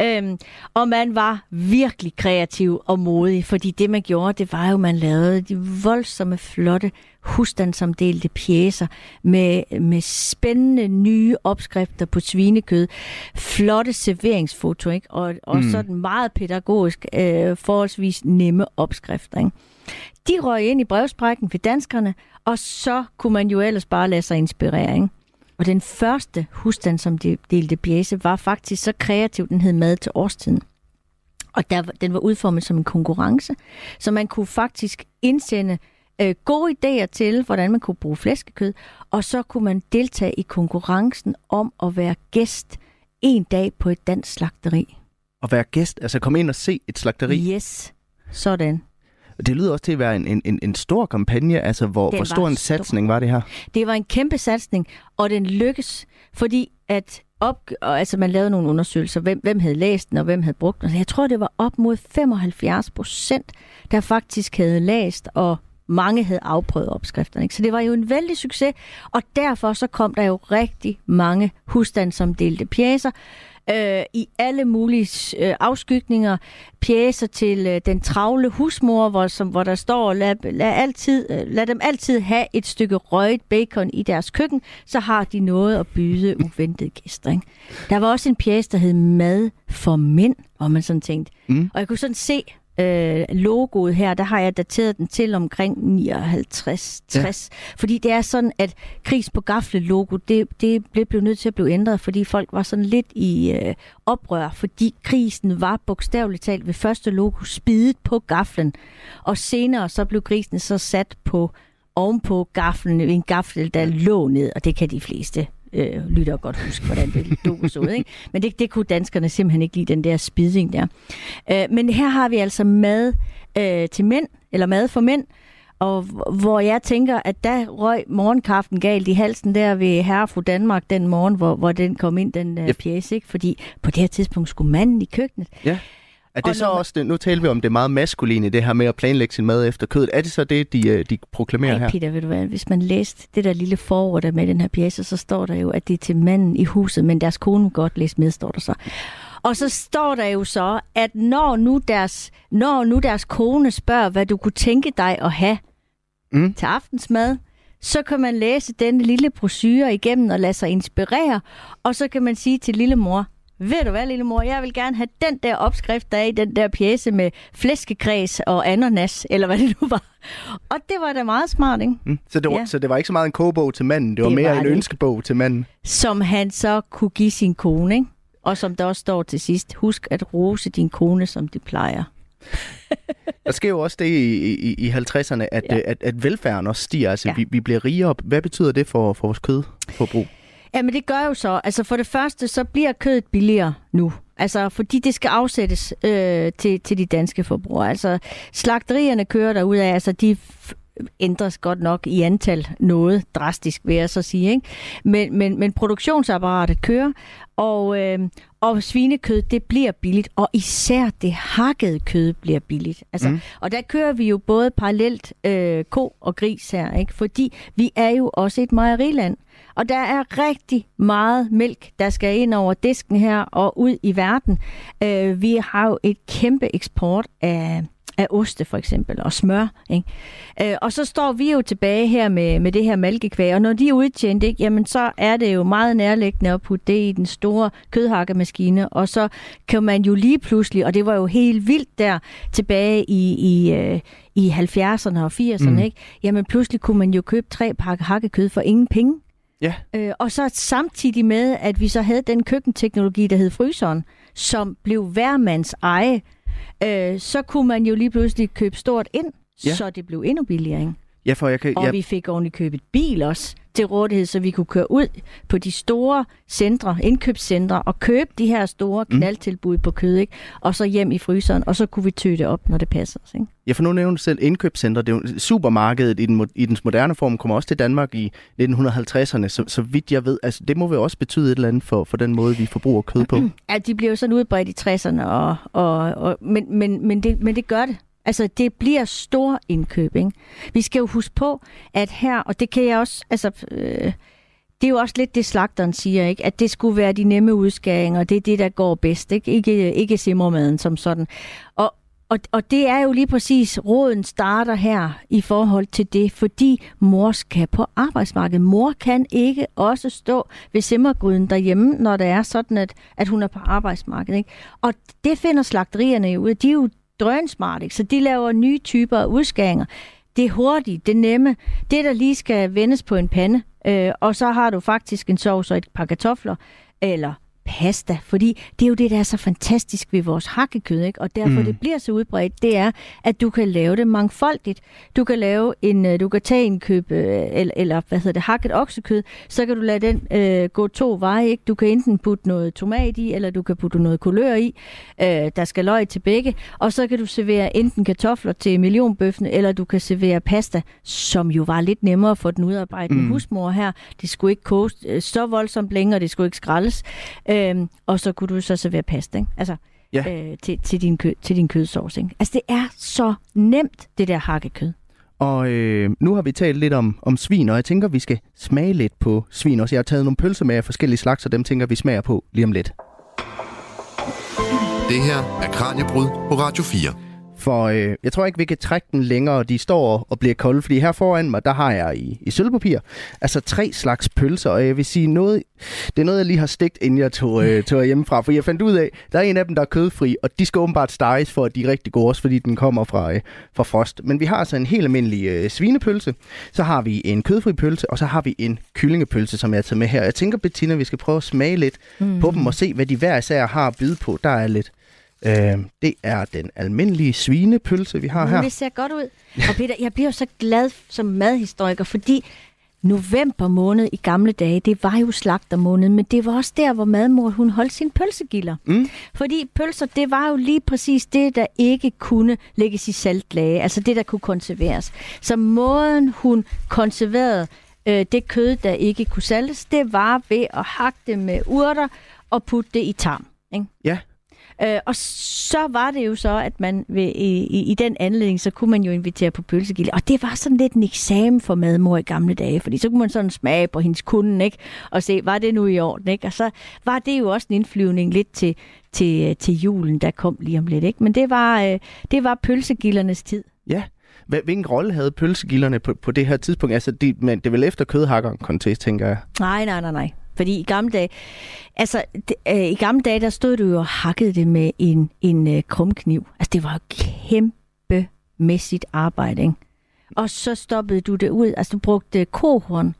Øhm, og man var virkelig kreativ og modig, fordi det man gjorde, det var jo, man lavede de voldsomme, flotte husstandsomdelte pjæser med, med spændende nye opskrifter på svinekød, flotte serveringsfoto, ikke? og, og mm. sådan meget pædagogisk, øh, forholdsvis nemme opskrifter. Ikke? De røg ind i brevsprækken for danskerne, og så kunne man jo ellers bare lade sig inspirere. Ikke? Og den første husstandsomdelte pjæse var faktisk så kreativ, den hed Mad til årstiden. Og der, den var udformet som en konkurrence, så man kunne faktisk indsende øh, gode idéer til, hvordan man kunne bruge flæskekød, og så kunne man deltage i konkurrencen om at være gæst en dag på et dansk slagteri. At være gæst, altså komme ind og se et slagteri? Yes, sådan. Det lyder også til at være en, en, en stor kampagne. Altså, hvor, hvor stor en stor. satsning var det her? Det var en kæmpe satsning, og den lykkes, fordi at op, altså man lavede nogle undersøgelser, hvem, hvem havde læst den, og hvem havde brugt den. Jeg tror, det var op mod 75 procent, der faktisk havde læst og mange havde afprøvet opskrifterne. Ikke? Så det var jo en vældig succes, og derfor så kom der jo rigtig mange husstandsomdelte pjæser, øh, i alle mulige øh, afskygninger, pjæser til øh, den travle husmor, hvor, som, hvor der står, lad, lad, altid, øh, lad dem altid have et stykke røget bacon i deres køkken, så har de noget at byde uventede gæster. Ikke? Der var også en pjæse, der hed Mad for Mænd, hvor man sådan tænkte. Mm. Og jeg kunne sådan se øh, logoet her, der har jeg dateret den til omkring 59-60. Ja. Fordi det er sådan, at Kris på Gafle logo, det, det blev, blev nødt til at blive ændret, fordi folk var sådan lidt i øh, oprør, fordi krisen var bogstaveligt talt ved første logo spidet på gaflen, og senere så blev grisen så sat på ovenpå gaflen, en gafle, der lå ned, og det kan de fleste øh, lytter godt huske, hvordan det logo så ud. Ikke? Men det, det kunne danskerne simpelthen ikke lide, den der spidning der. Øh, men her har vi altså mad øh, til mænd, eller mad for mænd, og hvor jeg tænker, at der røg morgenkaffen galt i halsen der ved Herre fru Danmark den morgen, hvor, hvor den kom ind, den uh, Yep. pjæse, ikke? Fordi på det her tidspunkt skulle manden i køkkenet. Ja. Er det Og så man- også det, nu taler vi om det meget maskuline, det her med at planlægge sin mad efter kødet. Er det så det, de, øh, de proklamerer Ej, her? Peter, ved du hvad, hvis man læste det der lille forord der med den her pjæse, så står der jo, at det er til manden i huset, men deres kone godt læse med, står der så. Og så står der jo så, at når nu deres, når nu deres kone spørger, hvad du kunne tænke dig at have Mm. til aftensmad, så kan man læse denne lille brochure igennem og lade sig inspirere, og så kan man sige til lille mor, ved du hvad, lille mor, jeg vil gerne have den der opskrift, der er i den der pjæse med flæskekræs og ananas, eller hvad det nu var. Og det var da meget smart, ikke? Mm. Så, det var, Ja. så det var ikke så meget en kogebog til manden, det var Det mere var en det ønskebog til manden. Som han så kunne give sin kone, ikke? Og som der også står til sidst, husk at rose din kone, som de plejer. Der sker jo også det i, i, i 50'erne, at, Ja. ja. at, at velfærden også stiger. Altså, ja. vi, vi bliver rigere. Hvad betyder det for, for vores kødforbrug? Jamen det gør jo så, altså for det første, så bliver kødet billigere nu. Altså fordi det skal afsættes øh, til, til de danske forbrugere. Altså slagterierne kører derud af, altså de ændres godt nok i antal noget drastisk, vil jeg så sige. Ikke? Men, men, men produktionsapparatet kører, og, øh, og svinekød, det bliver billigt, og især det hakkede kød bliver billigt. Altså, mm. Og der kører vi jo både parallelt øh, ko og gris her, ikke? fordi vi er jo også et mejeriland. Og der er rigtig meget mælk, der skal ind over disken her og ud i verden. Øh, vi har jo et kæmpe eksport af, af oste for eksempel, og smør. Ikke? Øh, og så står vi jo tilbage her med, med det her mælkekvæg, og når de er udtjent, ikke, jamen så er det jo meget nærliggende at putte det i den store kødhakkemaskine, og så kan man jo lige pludselig, og det var jo helt vildt der tilbage i, i, øh, i 70'erne og 80'erne, mm. ikke? jamen pludselig kunne man jo købe tre pakke hakkekød for ingen penge. Ja. Øh, og så samtidig med, at vi så havde den køkkenteknologi, der hed fryseren, som blev hvermands eje, øh, så kunne man jo lige pludselig købe stort ind, ja. Så det blev endnu billigere. Ikke? Ja, for jeg kan... Og Ja, vi fik ordentligt købet bil også til rådighed, så vi kunne køre ud på de store centre, indkøbscentre, og købe de her store knaldtilbud på kød, ikke? og så hjem i fryseren, og så kunne vi tø det op, når det passer os. Ikke? ja, for nu nævner du selv indkøbscenter. Det er jo, supermarkedet i, den, i dens moderne form kommer også til Danmark i 1950'erne, så, så vidt jeg ved. Altså, det må vel også betyde et eller andet for, for den måde, vi forbruger kød på. Ja, de bliver jo sådan udbredt i 60'erne, og, og, og, men, men, men, det, men det gør det. Altså, det bliver stor indkøb, ikke? Vi skal jo huske på, at her, og det kan jeg også, altså, øh, det er jo også lidt det, slagteren siger, ikke? At det skulle være de nemme udskæringer, det er det, der går bedst, ikke? Ikke, ikke simmermaden som sådan. Og, og, og det er jo lige præcis, råden starter her i forhold til det, fordi mor skal på arbejdsmarkedet. Mor kan ikke også stå ved simmergryden derhjemme, når det er sådan, at, at hun er på arbejdsmarkedet. Ikke? Og det finder slagterierne jo ud af. De er jo drønsmart, ikke? så de laver nye typer af udskæringer. Det er hurtigt, det er nemme. Det, der lige skal vendes på en pande, øh, og så har du faktisk en sovs og et par kartofler, eller pasta, fordi det er jo det, der er så fantastisk ved vores hakkekød, ikke? og derfor mm. det bliver så udbredt, det er, at du kan lave det mangfoldigt. Du kan lave en, øh, du kan tage en køb, øh, eller, eller hvad hedder det, hakket oksekød, så kan du lade den øh, gå to veje, ikke? Du kan enten putte noget tomat i, eller du kan putte noget kulør i. Øh, der skal løg til begge, og så kan du servere enten kartofler til millionbøffen, eller du kan servere pasta, som jo var lidt nemmere for den udarbejdende mm. husmor her. Det skulle ikke koges øh, så voldsomt længe, og det skulle ikke skraldes. Øhm, og så kunne du så servere pasta, ikke? Altså, Ja. øh, til, til, din kød, til din kødsovs. Ikke? Altså, det er så nemt, det der hakkekød. Og øh, nu har vi talt lidt om, om svin, og jeg tænker, vi skal smage lidt på svin også. Jeg har taget nogle pølser med af forskellige slags, og dem tænker vi smager på lige om lidt. Det her er Kranjebrud på Radio 4. For øh, jeg tror ikke, vi kan trække den længere. De står og bliver kolde, fordi her foran mig, der har jeg i, i sølvpapir, altså tre slags pølser, og jeg vil sige noget, det er noget, jeg lige har stegt, inden jeg tog, øh, tog hjemmefra, for jeg fandt ud af, der er en af dem, der er kødfri, og de skal åbenbart steges for, at de er rigtig gode, også fordi den kommer fra, øh, fra frost. Men vi har altså en helt almindelig øh, svinepølse, så har vi en kødfri pølse, og så har vi en kyllingepølse, som jeg har taget med her. Jeg tænker, Bettina, vi skal prøve at smage lidt mm. på dem og se, hvad de hver især har at byde på. Der er lidt Øh, det er den almindelige svinepølse, vi har her. Det ser godt ud. Og Peter, jeg bliver så glad som madhistoriker, fordi november måned i gamle dage, det var jo slagtermåned, men det var også der, hvor madmor hun holdt sin pølsegilder. Mm. Fordi pølser, det var jo lige præcis det, der ikke kunne lægges i saltlage, altså det, der kunne konserveres. Så måden, hun konserverede øh, det kød, der ikke kunne saltes, det var ved at hakke det med urter og putte det i tarm. Ikke? Ja. Øh, og så var det jo så, at man ved, i, i, i den anledning, så kunne man jo invitere på pølsegilde. Og det var sådan lidt en eksamen for madmor i gamle dage, fordi så kunne man sådan smage på hendes kunde, ikke? Og se, var det nu i orden, ikke? Og så var det jo også en indflyvning lidt til, til, til julen, der kom lige om lidt, ikke? Men det var, øh, det var pølsegildernes tid. Ja. Hvilken rolle havde pølsegilderne på, på det her tidspunkt? Altså, de, men det er vel efter kødhakkeren kontest, tænker jeg. Nej, nej, nej, nej. Fordi i gamle dage, altså det, øh, i gamle dage, der stod du jo og hakkede det med en, en øh, krumkniv. Altså det var jo kæmpemæssigt arbejde, ikke? Og så stoppede du det ud, altså du brugte kohorn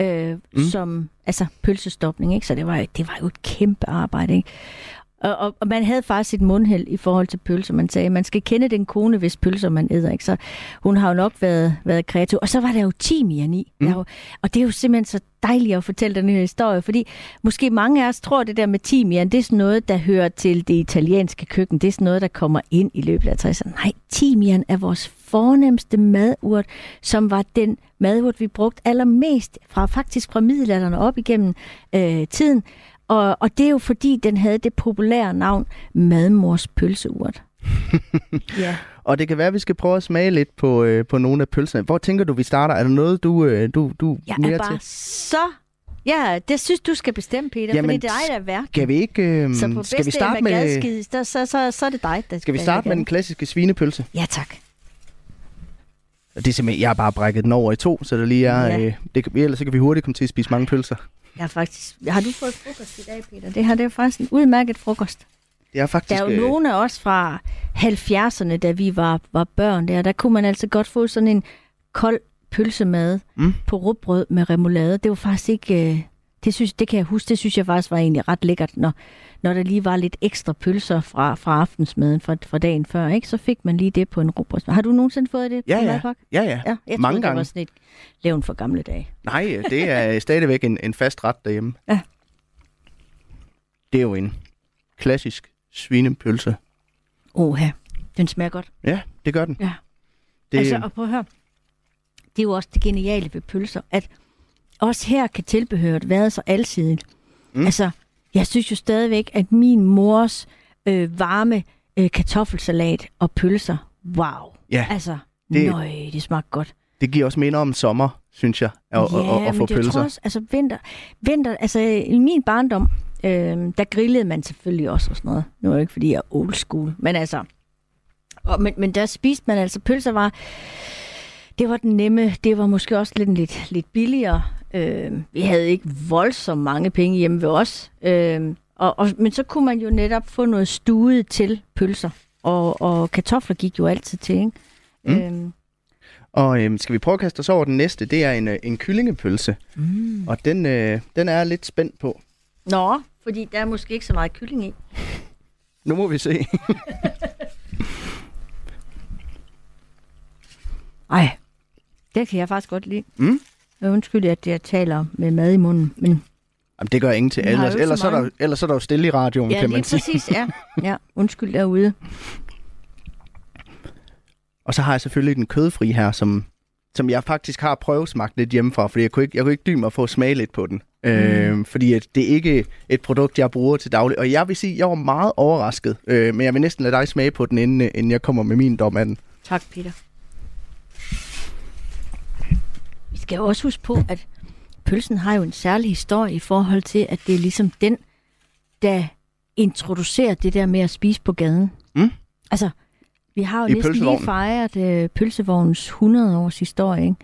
øh, mm. som altså pølsestopning, ikke? Så det var, det var jo et kæmpe arbejde, ikke? Og, og, og man havde faktisk et mundheld i forhold til pølser. Man sagde, man skal kende den kone, hvis pølser man æder. Ikke? Så hun har jo nok været, været kreativ. Og så var der jo timian i. Mm. Jo, og det er jo simpelthen så dejligt at fortælle den her historie, fordi måske mange af os tror, det der med timian, det er sådan noget, der hører til det italienske køkken. Det er sådan noget, der kommer ind i løbet af 60'erne. Nej, timian er vores fornemmeste madurt, som var den madurt, vi brugte allermest fra faktisk fra middelalderen op igennem øh, tiden. Og, og det er jo fordi, den havde det populære navn Madmors pølseurt. ja. Og det kan være, at vi skal prøve at smage lidt på, øh, på nogle af pølserne. Hvor tænker du, vi starter? Er der noget, du, øh, du, du Jeg mere er bare til? så... Ja, det synes du skal bestemme, Peter, Jamen, fordi det er dig, der er værk. Skal vi ikke... Øh, Så på skal vi starte med, gadskid, så, så, så, så er det dig, der skal vi der starte med den klassiske svinepølse? Ja, tak. Det er simpelthen, jeg har bare brækket den over i to, så der lige er... Ja. Øh, det, kan- ellers så kan vi hurtigt komme til at spise mange pølser. Jeg har faktisk... Har du fået frokost i dag, Peter? Det her det er faktisk en udmærket frokost. Det er faktisk... Der er jo øh, nogle af os fra 70'erne, da vi var, var børn der, der kunne man altså godt få sådan en kold pølsemad Mm. på rugbrød med remoulade. Det var faktisk ikke... Øh, det, synes, det kan jeg huske, det synes jeg faktisk var egentlig ret lækkert, når, når der lige var lidt ekstra pølser fra, fra aftensmaden fra, fra dagen før, ikke? så fik man lige det på en rugbrød. Har du nogensinde fået det Ja, på ja. Ja, ja. Ja, jeg Mange troede, gange. det var sådan et levn for gamle dage. Nej, det er stadigvæk en, en fast ret derhjemme. Ja. Det er jo en klassisk svinepølse. Oha, den smager godt. Ja, det gør den. Ja. Det, Altså, og prøv at høre. Det er jo også det geniale ved pølser, at også her kan tilbehøret være så alsidigt. Mm. Altså, jeg synes jo stadigvæk, at min mors øh, varme øh, kartoffelsalat og pølser, wow. Ja, Altså, det- nøj, det smager godt. det giver også minder om sommer, synes jeg, at, at, at, at få men jeg pølser. tror også, altså vinter, vinter, altså i min barndom, øh, der grillede man selvfølgelig også og sådan noget. Nu er det ikke, fordi jeg er old school, men altså, og, men, men der spiste man altså, pølser var, det var den nemme, det var måske også lidt, lidt, lidt billigere. Øh, vi havde ikke voldsomt mange penge hjemme ved os, øh, og, og, men så kunne man jo netop få noget stuet til pølser, og, og kartofler gik jo altid til, ikke? Mm. Øh, Og øhm, skal vi prøve at kaste os over den næste? Det er en, øh, en kyllingepølse. mm. Og den, øh, den er jeg lidt spændt på. Nå, fordi der er måske ikke så meget kylling i. Nu må vi se. Ej, det kan jeg faktisk godt lide. Mm. Undskyld, at jeg taler med mad i munden, men Jamen, det gør ingen til. Har Ellers, så er der, ellers er der jo stille i radioen, ja, kan man sige. præcis, ja. ja. Undskyld derude. Og så har jeg selvfølgelig den kødfri her, som, som jeg faktisk har prøvesmagt lidt hjemmefra, fordi jeg kunne ikke, jeg kunne ikke dybe mig at få at smage lidt på den. Mm. Øh, fordi at det er ikke et produkt, jeg bruger til daglig. Og jeg vil sige, jeg var meget overrasket, øh, men jeg vil næsten lade dig smage på den, inden, øh, inden jeg kommer med min dom af den. Tak, Peter. Vi skal også huske på, at pølsen har jo en særlig historie i forhold til, at det er ligesom den, der introducerer det der med at spise på gaden. Mm. Altså, vi har jo I næsten lige fejret øh, pølsevognens 100 års historie,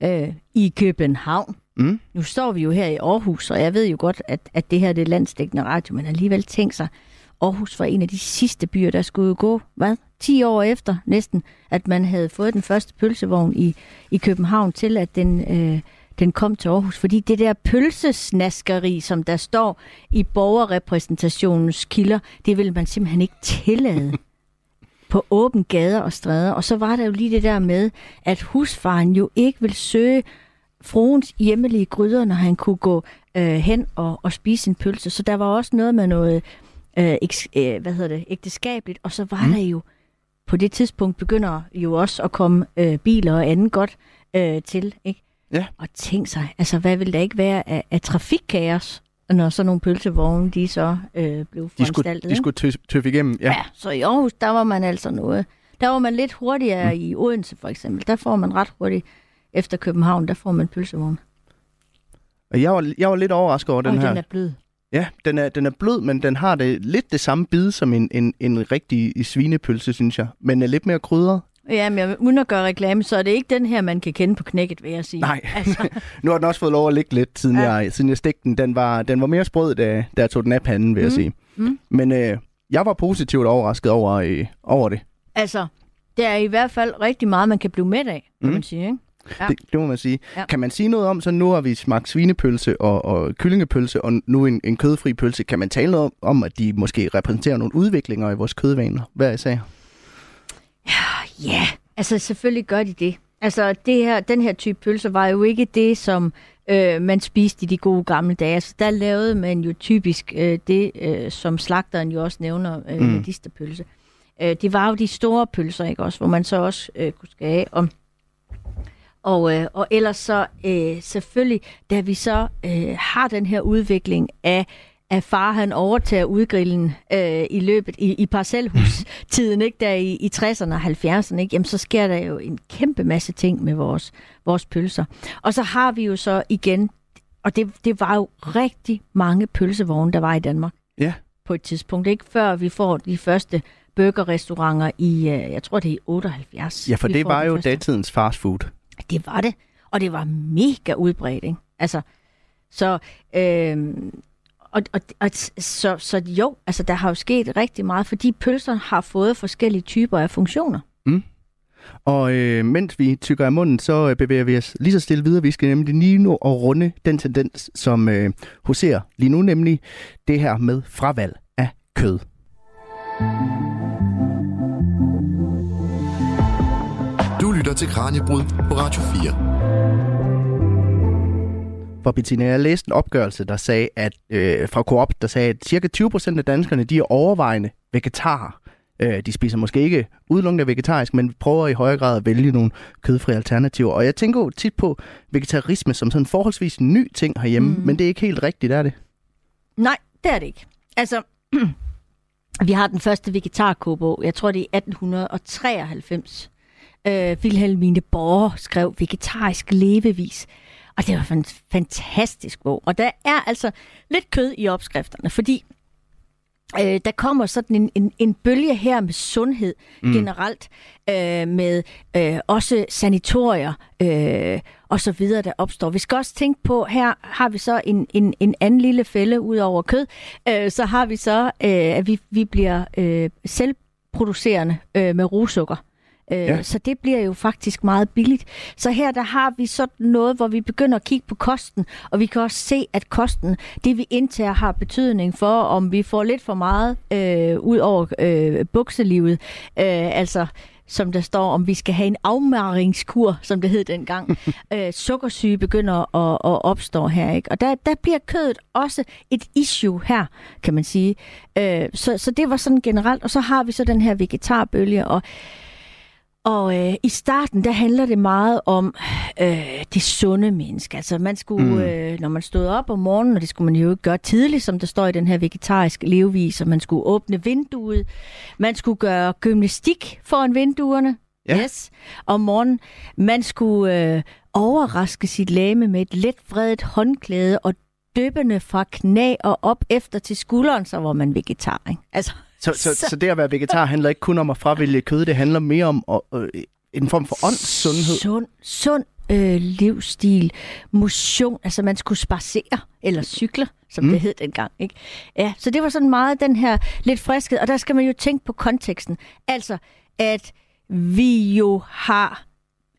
ikke? Øh, i København. Mm. Nu står vi jo her i Aarhus, og jeg ved jo godt, at, at det her det er landstækkende radio, men alligevel tænk sig, Aarhus var en af de sidste byer, der skulle gå, hvad, 10 år efter næsten, at man havde fået den første pølsevogn i, i København til, at den, øh, den kom til Aarhus. Fordi det der pølsesnaskeri, som der står i borgerrepræsentationens kilder, det vil man simpelthen ikke tillade på åben gader og stræder. Og så var der jo lige det der med, at husfaren jo ikke vil søge fruens hjemmelige gryder, når han kunne gå øh, hen og, og spise sin pølse. Så der var også noget med noget, øh, eks, øh, hvad hedder det, ægteskabeligt. Og så var mm. der jo, på det tidspunkt begynder jo også at komme øh, biler og andet godt øh, til, ikke? Ja. Og tænk sig, altså hvad vil der ikke være af, af trafikkaos, når sådan nogle pølsevogne, de så øh, blev De skulle, de skulle tø- tøffe igennem. Ja. Ja, så i Aarhus, der var man altså noget. Der var man lidt hurtigere mm. i Odense for eksempel. Der får man ret hurtigt efter København, der får man pølsevogn. Og jeg var, jeg var lidt overrasket over den og her. den er blød. Ja, den er, den er blød, men den har det lidt det samme bid som en, en, en rigtig svinepølse, synes jeg. Men er lidt mere krydret. Ja, men jeg- uden at gøre reklame, så er det ikke den her, man kan kende på knækket, vil jeg sige. Nej, Altså, nu har den også fået lov at ligge lidt, siden, Ja. jeg, siden jeg stegte den. Den var, den var mere sprød, da, da jeg tog den af panden, vil jeg Mm. sige. Mm. Men øh, jeg var positivt overrasket over, øh, over det. altså, der er i hvert fald rigtig meget, man kan blive mæt af, kan Mm. man sige. Ikke? Ja. Det, det må man sige. Ja. Kan man sige noget om, så nu har vi smagt svinepølse og, og kyllingepølse, og nu en, en kødfri pølse. Kan man tale noget om, om, at de måske repræsenterer nogle udviklinger i vores kødvaner? Hvad er jeg Ja, altså selvfølgelig gør de det. Altså det her, den her type pølser var jo ikke det, som øh, man spiste i de gode gamle dage. Altså, der lavede man jo typisk øh, det, øh, som slagteren jo også nævner, øh, Mm. medisterpølse. Øh, det var jo de store pølser, ikke også, hvor man så også øh, kunne skære af. Og, og, øh, og ellers så øh, selvfølgelig, da vi så øh, har den her udvikling af at far han overtager udgrillen øh, i løbet i, i parcelhustiden, ikke der i, i 60'erne og 70'erne, ikke? Jamen, så sker der jo en kæmpe masse ting med vores, vores pølser. Og så har vi jo så igen, og det, det var jo rigtig mange pølsevogne, der var i Danmark Ja. på et tidspunkt, ikke før vi får de første burgerrestauranter i, øh, jeg tror det er i 78. Ja, for det var jo første. datidens fast food. Det var det, og det var mega udbredt, ikke? Altså, så, øh, og, og, og, så, så jo, altså der har jo sket rigtig meget, fordi pølserne har fået forskellige typer af funktioner. Mm. Og øh, mens vi tykker af munden, så øh, bevæger vi os lige så stille videre. Vi skal nemlig lige nu og runde den tendens, som øh, huserer lige nu, nemlig det her med fravalg af kød. Mm. Lytter til Kranjebrud på Radio 4. For Bettina, jeg læste en opgørelse, der sagde, at øh, fra Coop, der sagde, at cirka 20% af danskerne, de er overvejende vegetarer. Øh, de spiser måske ikke udelukkende vegetarisk, men prøver i højere grad at vælge nogle kødfrie alternativer. Og jeg tænker jo tit på vegetarisme som sådan en forholdsvis ny ting herhjemme, mm. men det er ikke helt rigtigt, er det? Nej, det er det ikke. Altså, vi har den første vegetarkogebog, jeg tror det er 1893. Øh, Wilhelmine Borger skrev Vegetarisk levevis. Og det var en fantastisk bog. Og der er altså lidt kød i opskrifterne, fordi øh, der kommer sådan en, en, en bølge her med sundhed mm. generelt, øh, med øh, også sanatorier øh, og så videre, der opstår. Vi skal også tænke på, her har vi så en, en, en anden lille fælde ud over kød, øh, så har vi så, øh, at vi, vi bliver øh, selvproducerende øh, med rosukker. Øh, Ja. Så det bliver jo faktisk meget billigt. Så her der har vi sådan noget, hvor vi begynder at kigge på kosten, og vi kan også se, at kosten, det vi indtager, har betydning for, om vi får lidt for meget øh, ud over øh, bukselivet. Øh, altså som der står, om vi skal have en afmaringskur, som det hed dengang. øh, sukkersyge begynder at, at opstå her, ikke? Og der, der bliver kødet også et issue her, kan man sige. Øh, så, så det var sådan generelt, og så har vi så den her vegetarbølge, og og øh, i starten, der handler det meget om øh, det sunde menneske. Altså man skulle, Mm. øh, når man stod op om morgenen, og det skulle man jo ikke gøre tidligt, som der står i den her vegetariske levevis, og man skulle åbne vinduet, man skulle gøre gymnastik foran vinduerne, Ja. yes, om morgenen. Man skulle øh, overraske sit lame med et let vredet håndklæde og dyppende fra knæ og op efter til skulderen, så var man vegetar. Ikke? Altså, Så, så, Så- så det at være vegetar handler ikke kun om at fravælge kød, det handler mere om at, øh, en form for åndssundhed. Sund, sund øh, livsstil, motion, altså man skulle spacere eller cykle, som Mm. det hed dengang. Ikke? Ja, så det var sådan meget den her lidt friskhed, og der skal man jo tænke på konteksten. Altså, at vi jo har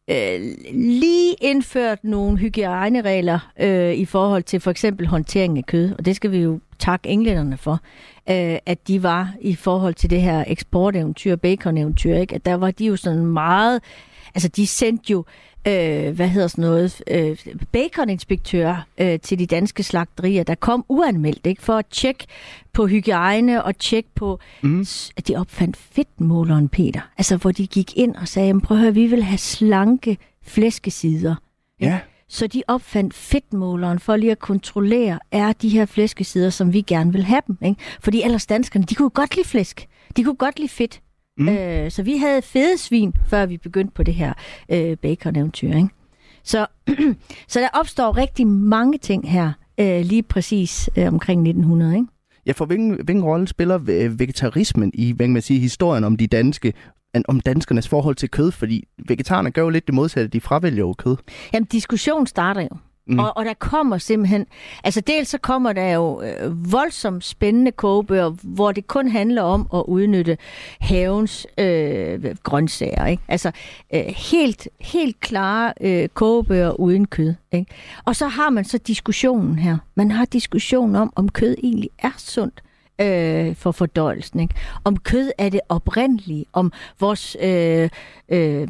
øh, lige indført nogle hygiejneregler øh, i forhold til for eksempel håndtering af kød, og det skal vi jo takke englænderne for, øh, at de var i forhold til det her eksporteventyr, bacon-eventyr, ikke? at der var de jo sådan meget Altså, de sendte jo øh, hvad hedder sådan noget, øh, baconinspektører øh, til de danske slagterier, der kom uanmeldt, ikke, for at tjekke på hygiejne og tjekke på, mm. at de opfandt fedtmåleren, Peter. Altså, hvor de gik ind og sagde, prøv at høre, vi vil have slanke flæskesider. Ja. Så de opfandt fedtmåleren for lige at kontrollere, er de her flæskesider, som vi gerne vil have dem. Ikke? Fordi ellers danskerne, de kunne godt lide flæsk. De kunne godt lide fedt. Mm. Øh, så vi havde fede svin, før vi begyndte på det her øh, bacon-eventyr. Ikke? Så, så der opstår rigtig mange ting her, øh, lige præcis øh, omkring 1900. Ikke? Ja, for hvilken, hvilken rolle spiller vegetarismen i hvad man sige, historien om de danske om danskernes forhold til kød, fordi vegetarerne gør jo lidt det modsatte, de fravælger jo kød. Jamen, diskussion starter jo. Mm. Og, og der kommer simpelthen, altså dels så kommer der jo øh, voldsomt spændende kogebøger, hvor det kun handler om at udnytte havens øh, grøntsager. Ikke? Altså øh, helt, helt klare øh, kogebøger uden kød. Ikke? Og så har man så diskussionen her. Man har diskussion om, om kød egentlig er sundt øh, for fordøjelsen. Ikke? Om kød er det oprindelige, om vores øh, øh,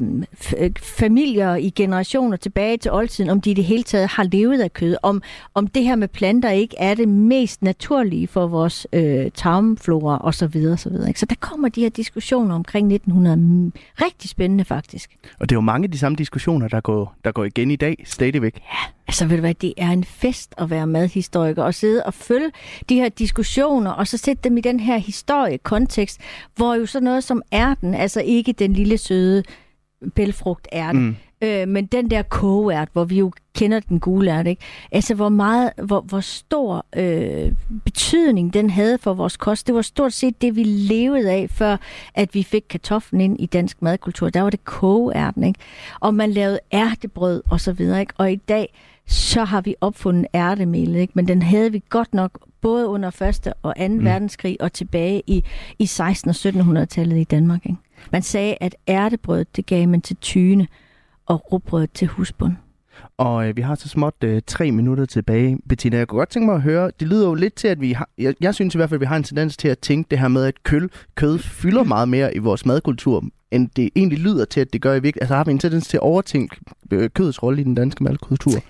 familier i generationer tilbage til oldtiden, om de i det hele taget har levet af kød, om, om det her med planter ikke er det mest naturlige for vores øh, tarmflora osv. osv. Ikke? Så der kommer de her diskussioner omkring 1900. Rigtig spændende faktisk. Og det er jo mange af de samme diskussioner, der går, der går igen i dag stadigvæk. Ja, altså ved du hvad, det er en fest at være madhistoriker og sidde og følge de her diskussioner og så sætte dem i den her historiekontekst, hvor jo så noget som den, altså ikke den lille søde bælfrugt det. Mm. Øh, men den der kogeært, hvor vi jo kender den gule ært, ikke? Altså, hvor meget, hvor, hvor stor øh, betydning den havde for vores kost. Det var stort set det, vi levede af, før at vi fik kartoflen ind i dansk madkultur. Der var det kogeærten, ikke? Og man lavede ærtebrød og så videre, ikke? Og i dag, så har vi opfundet ærtemel, ikke? Men den havde vi godt nok både under 1. og 2. Mm. verdenskrig og tilbage i, i 1600- og 1700-tallet i Danmark, ikke? Man sagde, at ærtebrød, det gav man til tyne, og råbrød til husbund. Og øh, vi har så småt øh, tre minutter tilbage. Bettina, jeg kunne godt tænke mig at høre, det lyder jo lidt til, at vi har, jeg, jeg synes i hvert fald, at vi har en tendens til at tænke det her med, at køl, kød fylder meget mere i vores madkultur, end det egentlig lyder til, at det gør i virkeligheden. Altså har vi en tendens til at overtænke øh, kødets rolle i den danske madkultur?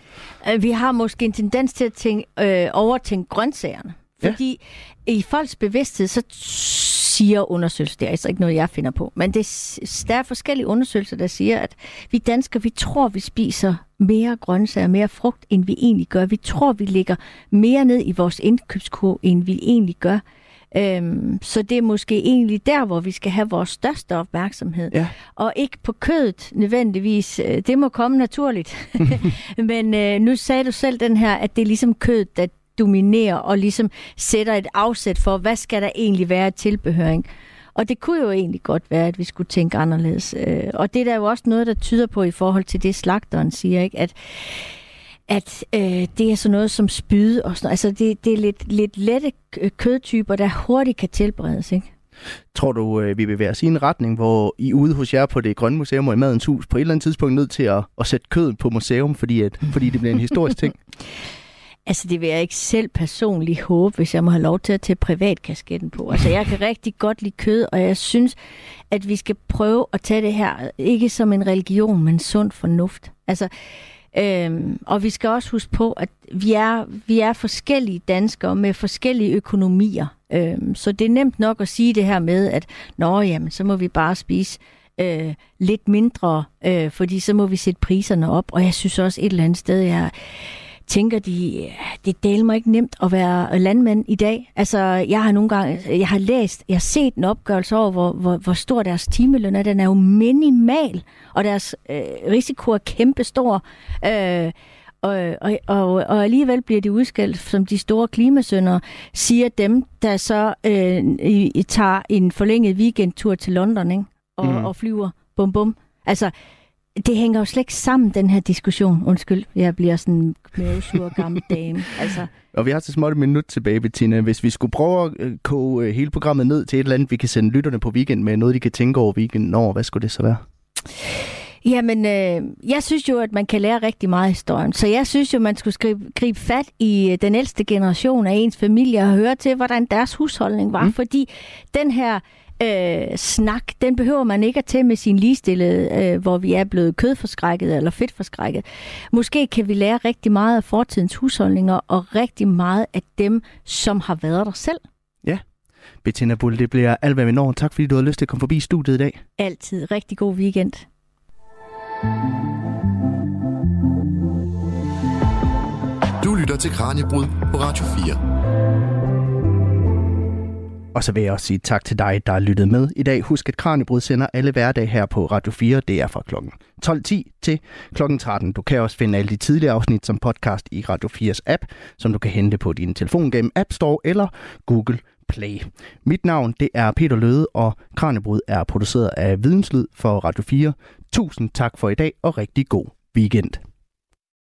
Øh, vi har måske en tendens til at tænke, øh, overtænke grøntsagerne. Fordi ja. i folks bevidsthed, så siger undersøgelser, det er altså ikke noget, jeg finder på, men det, der er forskellige undersøgelser, der siger, at vi danskere, vi tror, vi spiser mere grøntsager, mere frugt, end vi egentlig gør. Vi tror, vi ligger mere ned i vores indkøbskurve, end vi egentlig gør. Øhm, så det er måske egentlig der, hvor vi skal have vores største opmærksomhed. Ja. Og ikke på kødet nødvendigvis. Øh, det må komme naturligt. Men øh, nu sagde du selv den her, at det er ligesom kødet, der dominerer og ligesom sætter et afsæt for, hvad skal der egentlig være tilbehøring. Og det kunne jo egentlig godt være, at vi skulle tænke anderledes. Øh, og det er der jo også noget, der tyder på i forhold til det, slagteren siger, ikke? at at øh, det er sådan noget som spyd og sådan Altså det, det er lidt, lidt lette kødtyper, der hurtigt kan tilberedes, ikke? Tror du, øh, vi bevæger os i en retning, hvor I ude hos jer på det Grønne Museum og i Madens Hus på et eller andet tidspunkt nødt til at, at sætte kødet på museum, fordi, at, fordi det bliver en historisk ting? Altså, det vil jeg ikke selv personligt håbe, hvis jeg må have lov til at tage privatkasketten på. Altså, jeg kan rigtig godt lide kød, og jeg synes, at vi skal prøve at tage det her, ikke som en religion, men sund fornuft. Altså, øhm, og vi skal også huske på, at vi er, vi er forskellige danskere med forskellige økonomier. Øhm, så det er nemt nok at sige det her med, at nå, jamen, så må vi bare spise øh, lidt mindre, øh, fordi så må vi sætte priserne op. Og jeg synes også et eller andet sted, jeg tænker de, det deler mig ikke nemt at være landmand i dag. Altså, jeg har nogle gange, jeg har læst, jeg har set en opgørelse over, hvor, hvor, hvor stor deres timeløn er. Den er jo minimal, og deres øh, risiko er kæmpestor. Øh, og, og, og, og alligevel bliver de udskældt som de store klimasønder, siger dem, der så øh, i, tager en forlænget weekendtur til London ikke? Og, mm. og flyver bum bum. Altså, det hænger jo slet ikke sammen, den her diskussion. Undskyld, jeg bliver sådan en mavesur gammel dame. Altså. Og vi har så småt et minut tilbage, Bettina. Hvis vi skulle prøve at øh, koge øh, hele programmet ned til et eller andet, vi kan sende lytterne på weekend med, noget de kan tænke over weekenden over, hvad skulle det så være? Jamen, øh, jeg synes jo, at man kan lære rigtig meget af historien. Så jeg synes jo, man skulle skrive, gribe fat i øh, den ældste generation af ens familie og høre til, hvordan deres husholdning var. Mm. Fordi den her øh, snak, den behøver man ikke at tage med sin ligestillede, øh, hvor vi er blevet kødforskrækket eller fedtforskrækket. Måske kan vi lære rigtig meget af fortidens husholdninger og rigtig meget af dem, som har været der selv. Ja. Bettina Bull, det bliver alt, hvad vi når. Tak fordi du har lyst til at komme forbi studiet i dag. Altid. Rigtig god weekend. Du lytter til Kranjebrud på Radio 4. Og så vil jeg også sige tak til dig, der har lyttet med i dag. Husk, at Kranjebrud sender alle hverdage her på Radio 4. Det er fra kl. 12.10 til kl. 13. Du kan også finde alle de tidligere afsnit som podcast i Radio 4's app, som du kan hente på din telefon gennem App Store eller Google Play. Mit navn det er Peter Løde, og Kranjebrud er produceret af Videnslyd for Radio 4. Tusind tak for i dag, og rigtig god weekend.